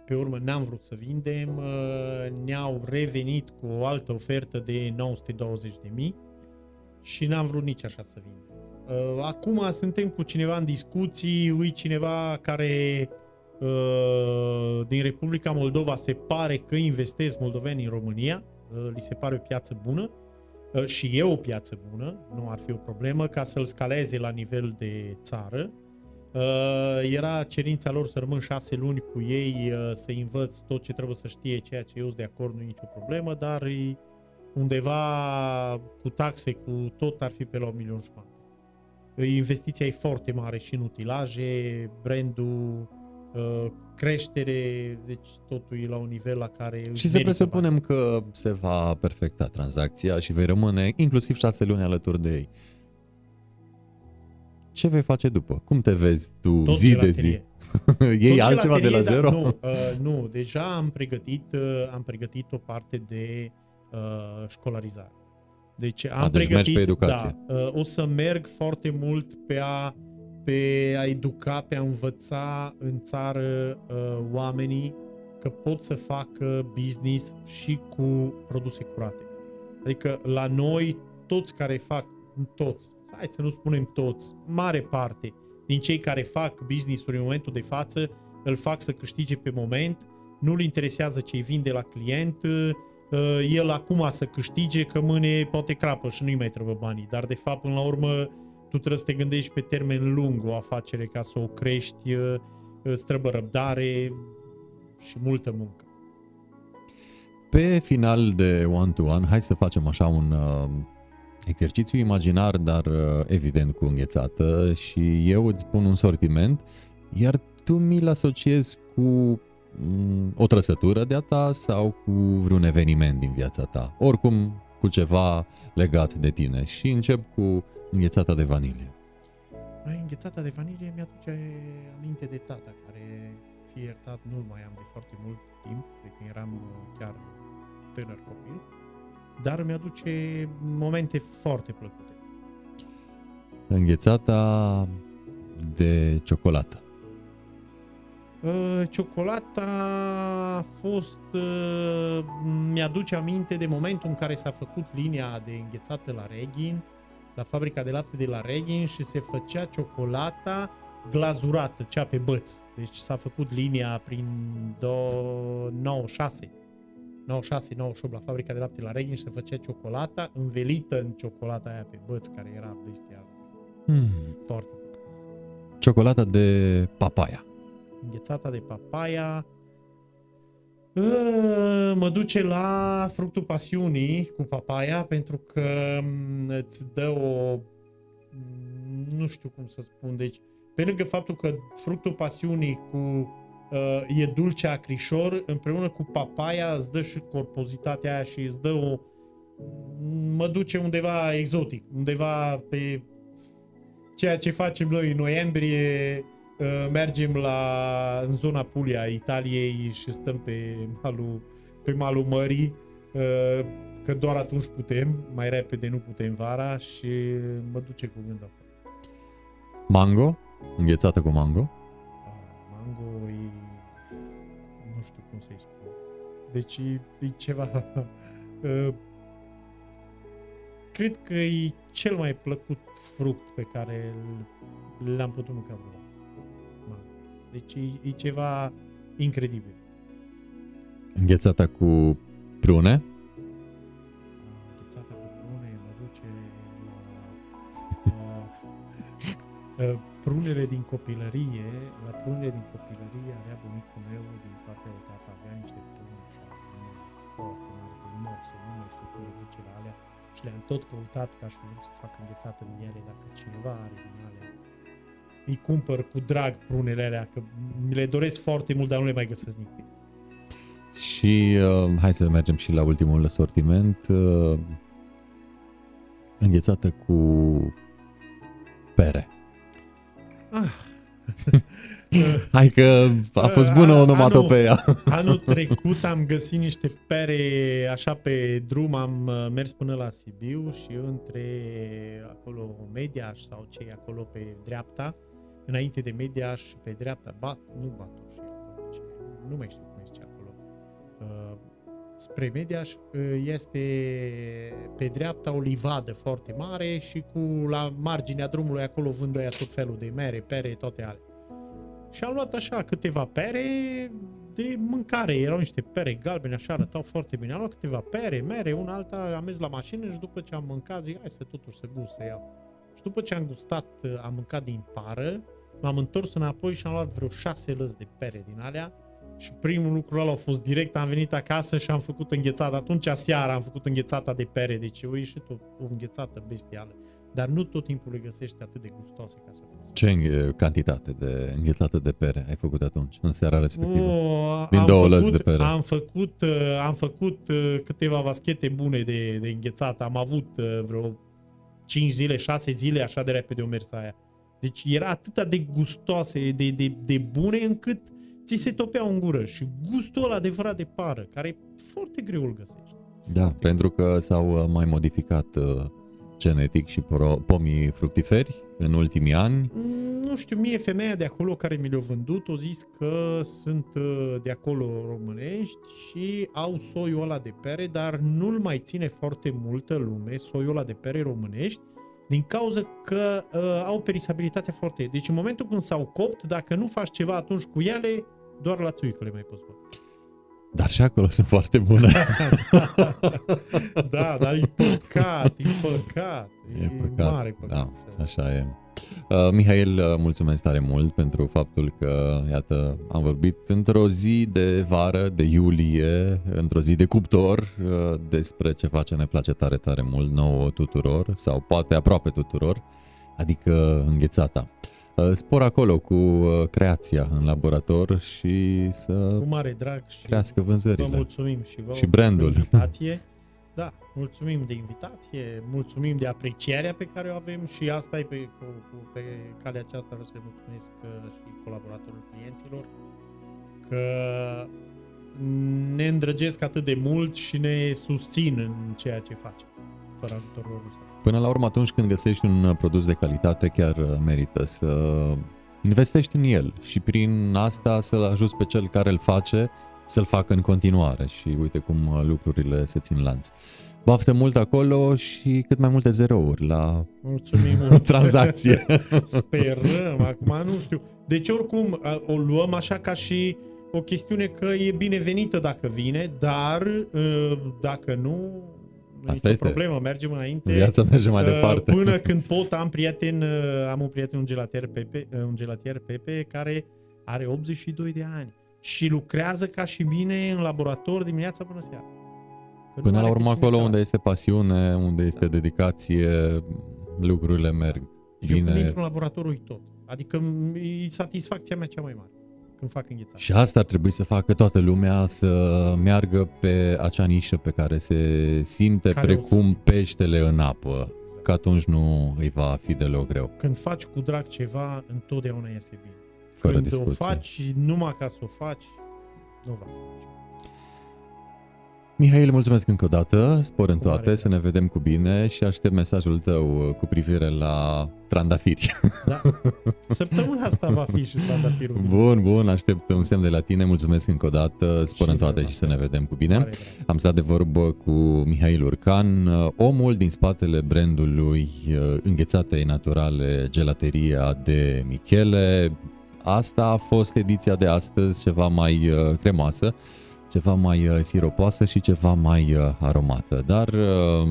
Pe urmă n-am vrut să vindem. uh, Ne-au revenit cu o altă ofertă de 920 de mii și n-am vrut nici așa să vindem. Uh, Acum suntem cu cineva în discuții, ui cineva care uh, din Republica Moldova se pare că investesc moldoveni în România, uh, li se pare o piață bună Uh, și e o piață bună, nu ar fi o problemă, ca să-l scaleze la nivel de țară. Uh, Era cerința lor să rămân șase luni cu ei, uh, să învăț tot ce trebuie să știe, ceea ce eu sunt de acord, nu e nicio problemă, dar e undeva cu taxe, cu tot ar fi pe la un milion jumate. Uh, Investiția e foarte mare și în utilaje, brandul, uh, creștere, deci totul e la un nivel la care își Și să merită presupunem că se va perfecta tranzacția și vei rămâne inclusiv șase luni alături de ei. Ce vei face după? Cum te vezi tu Tot zi de zi? gelaterie. Iei Tot altceva de la gelaterie, zero? dar Nu, uh, nu, deja am pregătit, uh, am pregătit o parte de uh, școlarizare. Deci am A, deci mergi pregătit, pe educație. Da, uh, o să merg foarte mult pe a pe a educa, pe a învăța în țară uh, oamenii că pot să facă business și cu produse curate. Adică la noi, toți care fac, toți, hai să nu spunem toți, mare parte din cei care fac business-uri în momentul de față, îl fac să câștige pe moment, nu-l interesează ce-i vinde la client, uh, el acum să câștige, că mâine poate crapă și nu-i mai trebuie banii, dar de fapt, până la urmă, tu trebuie să te gândești pe termen lung o afacere ca să o crești, uh, îți trebuie răbdare și multă muncă. Pe final de one-to-one, hai să facem așa un uh, exercițiu imaginar, dar uh, evident cu înghețată și eu îți pun un sortiment, iar tu mi-l asociezi cu mm, o trăsătură de-a ta sau cu vreun eveniment din viața ta. Oricum, cu ceva legat de tine. Și încep cu înghețata de vanilie. Mai înghețata de vanilie mi-aduce aminte de tata, care, fie iertat, nu mai am de foarte mult timp, de când eram uh, chiar tânăr copil, dar mi-aduce momente foarte plăcute. Înghețata de ciocolată. Uh, Ciocolata a fost... uh, Mi-aduce aminte de momentul în care s-a făcut linia de înghețată la Reghin, la fabrica de lapte de la Reghin și se făcea ciocolata glazurată, cea pe băț. Deci s-a făcut linia prin do- 96. 96, 98 la fabrica de lapte la Reghin și se făcea ciocolata învelită în ciocolata aia pe băț, care era bestială. Hmm. Foarte bun. Ciocolata de papaya. Înghețata de papaya. Ă, Mă duce la fructul pasiunii cu papaya pentru că m, îți dă o... m, Nu știu cum să spun, deci pe lângă faptul că fructul pasiunii cu uh, e dulce acrișor, împreună cu papaya îți dă și corpozitatea aia și îți dă o... mă duce undeva exotic, undeva pe ceea ce facem noi în noiembrie, uh, mergem la, în zona Puglia, Italiei și stăm pe malul, pe malul mării, uh, că doar atunci putem, mai repede nu putem vara și mă duce cu gândul acolo. Mango. Înghețată cu mango. Ah, Mango e... nu știu cum să-i spun. Deci e, e ceva... uh, cred că e cel mai plăcut fruct pe care l- l-am putut mânca vreodată. Mango. Deci e, e ceva incredibil. Înghețată cu prune. Ah, Înghețata cu prune mă duce la uh, uh, prunele din copilărie. La prunele din copilărie avea bunicul meu din partea lui tata, avea niște prune așa, mari, foarte mari, zimoase, nu mai știu cum le zice la alea. Și le-am tot căutat că aș fi vrut să fac înghețată din ele, dacă cineva are din alea. Îi cumpăr cu drag prunele alea, că mi le doresc foarte mult, dar nu le mai găsesc nicăieri. Și uh, hai să mergem și la ultimul asortiment. Uh, înghețată cu pere. Ah. Hai că a fost bună A- onomatopeia. Anul trecut am găsit niște pere așa pe drum, am uh, mers până la Sibiu și între acolo Mediaș sau cei acolo pe dreapta, înainte de Mediaș pe dreapta, bat, nu Batuș, e acolo, ce- nu mai știu cum se zice acolo. Uh, spre Mediaș uh, este pe dreapta o livadă foarte mare și cu la marginea drumului acolo vând ăia tot felul de mere, pere, toate ale. Și am luat așa câteva pere de mâncare. Erau niște pere galbene, așa arătau foarte bine. Am luat câteva pere, mere, una alta, am mers la mașină și după ce am mâncat, zic, hai să totuși să gust să iau. Și după ce am gustat, am mâncat din pară, m-am întors înapoi și am luat vreo șase lăzi de pere din alea și primul lucru ăla a fost direct, am venit acasă și am făcut înghețată. Atunci seara am făcut înghețata de pere, deci o ieșit o, o înghețată bestială. Dar nu tot timpul le găsești atât de gustoase ca să poți. Ce înghe- cantitate de înghețată de pere ai făcut atunci, în seara respectivă? Oh, Din am două făcut, lăzi de pere. Am făcut, uh, am făcut uh, câteva vaschete bune de, de înghețat. Am avut uh, vreo 5 zile, 6 zile, așa de repede o mers aia. Deci era atât de gustoase, de, de, de bune, încât ți se topeau în gură. Și gustul ăla adevărat de pară, care e foarte greu îl găsești. Da, Foarte pentru că s-au uh, mai modificat uh, genetic și pro- pomii fructiferi în ultimii ani. Mm, Nu știu, mie femeia de acolo care mi le-a vândut o zis că sunt uh, de acolo românești și au soiul ăla de pere, dar nu-l mai ține foarte multă lume, soiul ăla de pere românești, din cauza că uh, au perisabilitate foarte... Deci în momentul când s-au copt, dacă nu faci ceva atunci cu ele, doar la țuică le mai poți băga. Dar și acolo sunt foarte bune. Da, dar e păcat, e păcat. E păcat. mare păcat. Da, să- așa e. Uh, Mihail, uh, mulțumesc tare mult pentru faptul că, iată, am vorbit într-o zi de vară, de iulie, într-o zi de cuptor, uh, despre ceva ce ne place tare, tare mult nouă tuturor, sau poate aproape tuturor, adică înghețata. Uh, Spor acolo cu uh, creația în laborator și să Cu mare drag și crească Vă vânzările. mulțumim și vă Și brandul. de invitație. Da, mulțumim de invitație, mulțumim de aprecierea pe care o avem și asta e pe, cu, cu, pe calea aceasta vreau să le mulțumesc uh, și colaboratorilor clienților că ne îndrăgesc atât de mult și ne susțin în ceea ce facem. Fără ajutorul lor nu s-ar putea. Până la urmă, atunci când găsești un uh, produs de calitate, chiar uh, merită să investești în el și prin asta să-l ajuți pe cel care îl face să-l facă în continuare și uite cum uh, lucrurile se țin lanț. Baftă mult acolo și cât mai multe zerouri la Mulțumim mult. tranzacție. Sperăm, acum nu știu. Deci oricum a, o luăm așa ca și o chestiune că e binevenită dacă vine, dar uh, dacă nu, Asta este este. problemă, mergem înainte. Viața merge mai Uh, departe. Până când pot, am prieten, uh, am un prieten, un gelatier Pepe, uh, un gelatier Pepe care are 82 de ani și lucrează ca și mine în laborator dimineața până seara. Că nu Până are la pe urmă cine acolo să unde lasă. este pasiune, unde este dedicație, lucrurile merg Și eu când bine. intru în laborator uit tot. Adică m- e satisfacția mea cea mai mare când fac înghețare. Și asta ar trebui să facă toată lumea să meargă pe acea nișă pe care se simte Care precum o- peștele în apă, că atunci nu îi va fi deloc greu, Când faci cu drag ceva, întotdeauna iese bine. fără când discuție. o faci numai ca să o faci, nu va fi. Mihail, mulțumesc încă o dată, spor în Cu mare toate, drag. să ne vedem cu bine și aștept mesajul tău uh, cu privire la trandafiri. Da. Săptămâna asta va fi și trandafirul. din Bun, bun, aștept un semn de la tine, mulțumesc încă o dată, spor Și în toate eu la și să fel. ne vedem cu bine. mare drag. Am stat de vorbă cu Mihail Urcan, omul din spatele brandului uh, Înghețate Naturale Gelateria de Michele. Asta a fost ediția de astăzi, ceva mai uh, cremoasă, ceva mai uh, siropoasă și ceva mai uh, aromată. Dar, uh,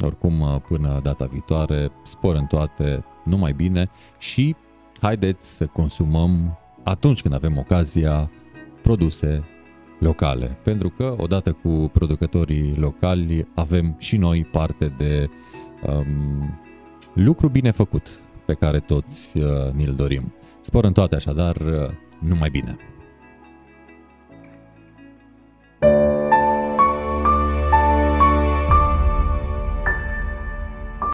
oricum, uh, până data viitoare, spor în toate, numai bine și haideți să consumăm atunci când avem ocazia produse locale, pentru că odată cu producătorii locali avem și noi parte de um, lucru bine făcut pe care toți uh, ni-l dorim. Spor în toate așadar, uh, numai bine! Thank you.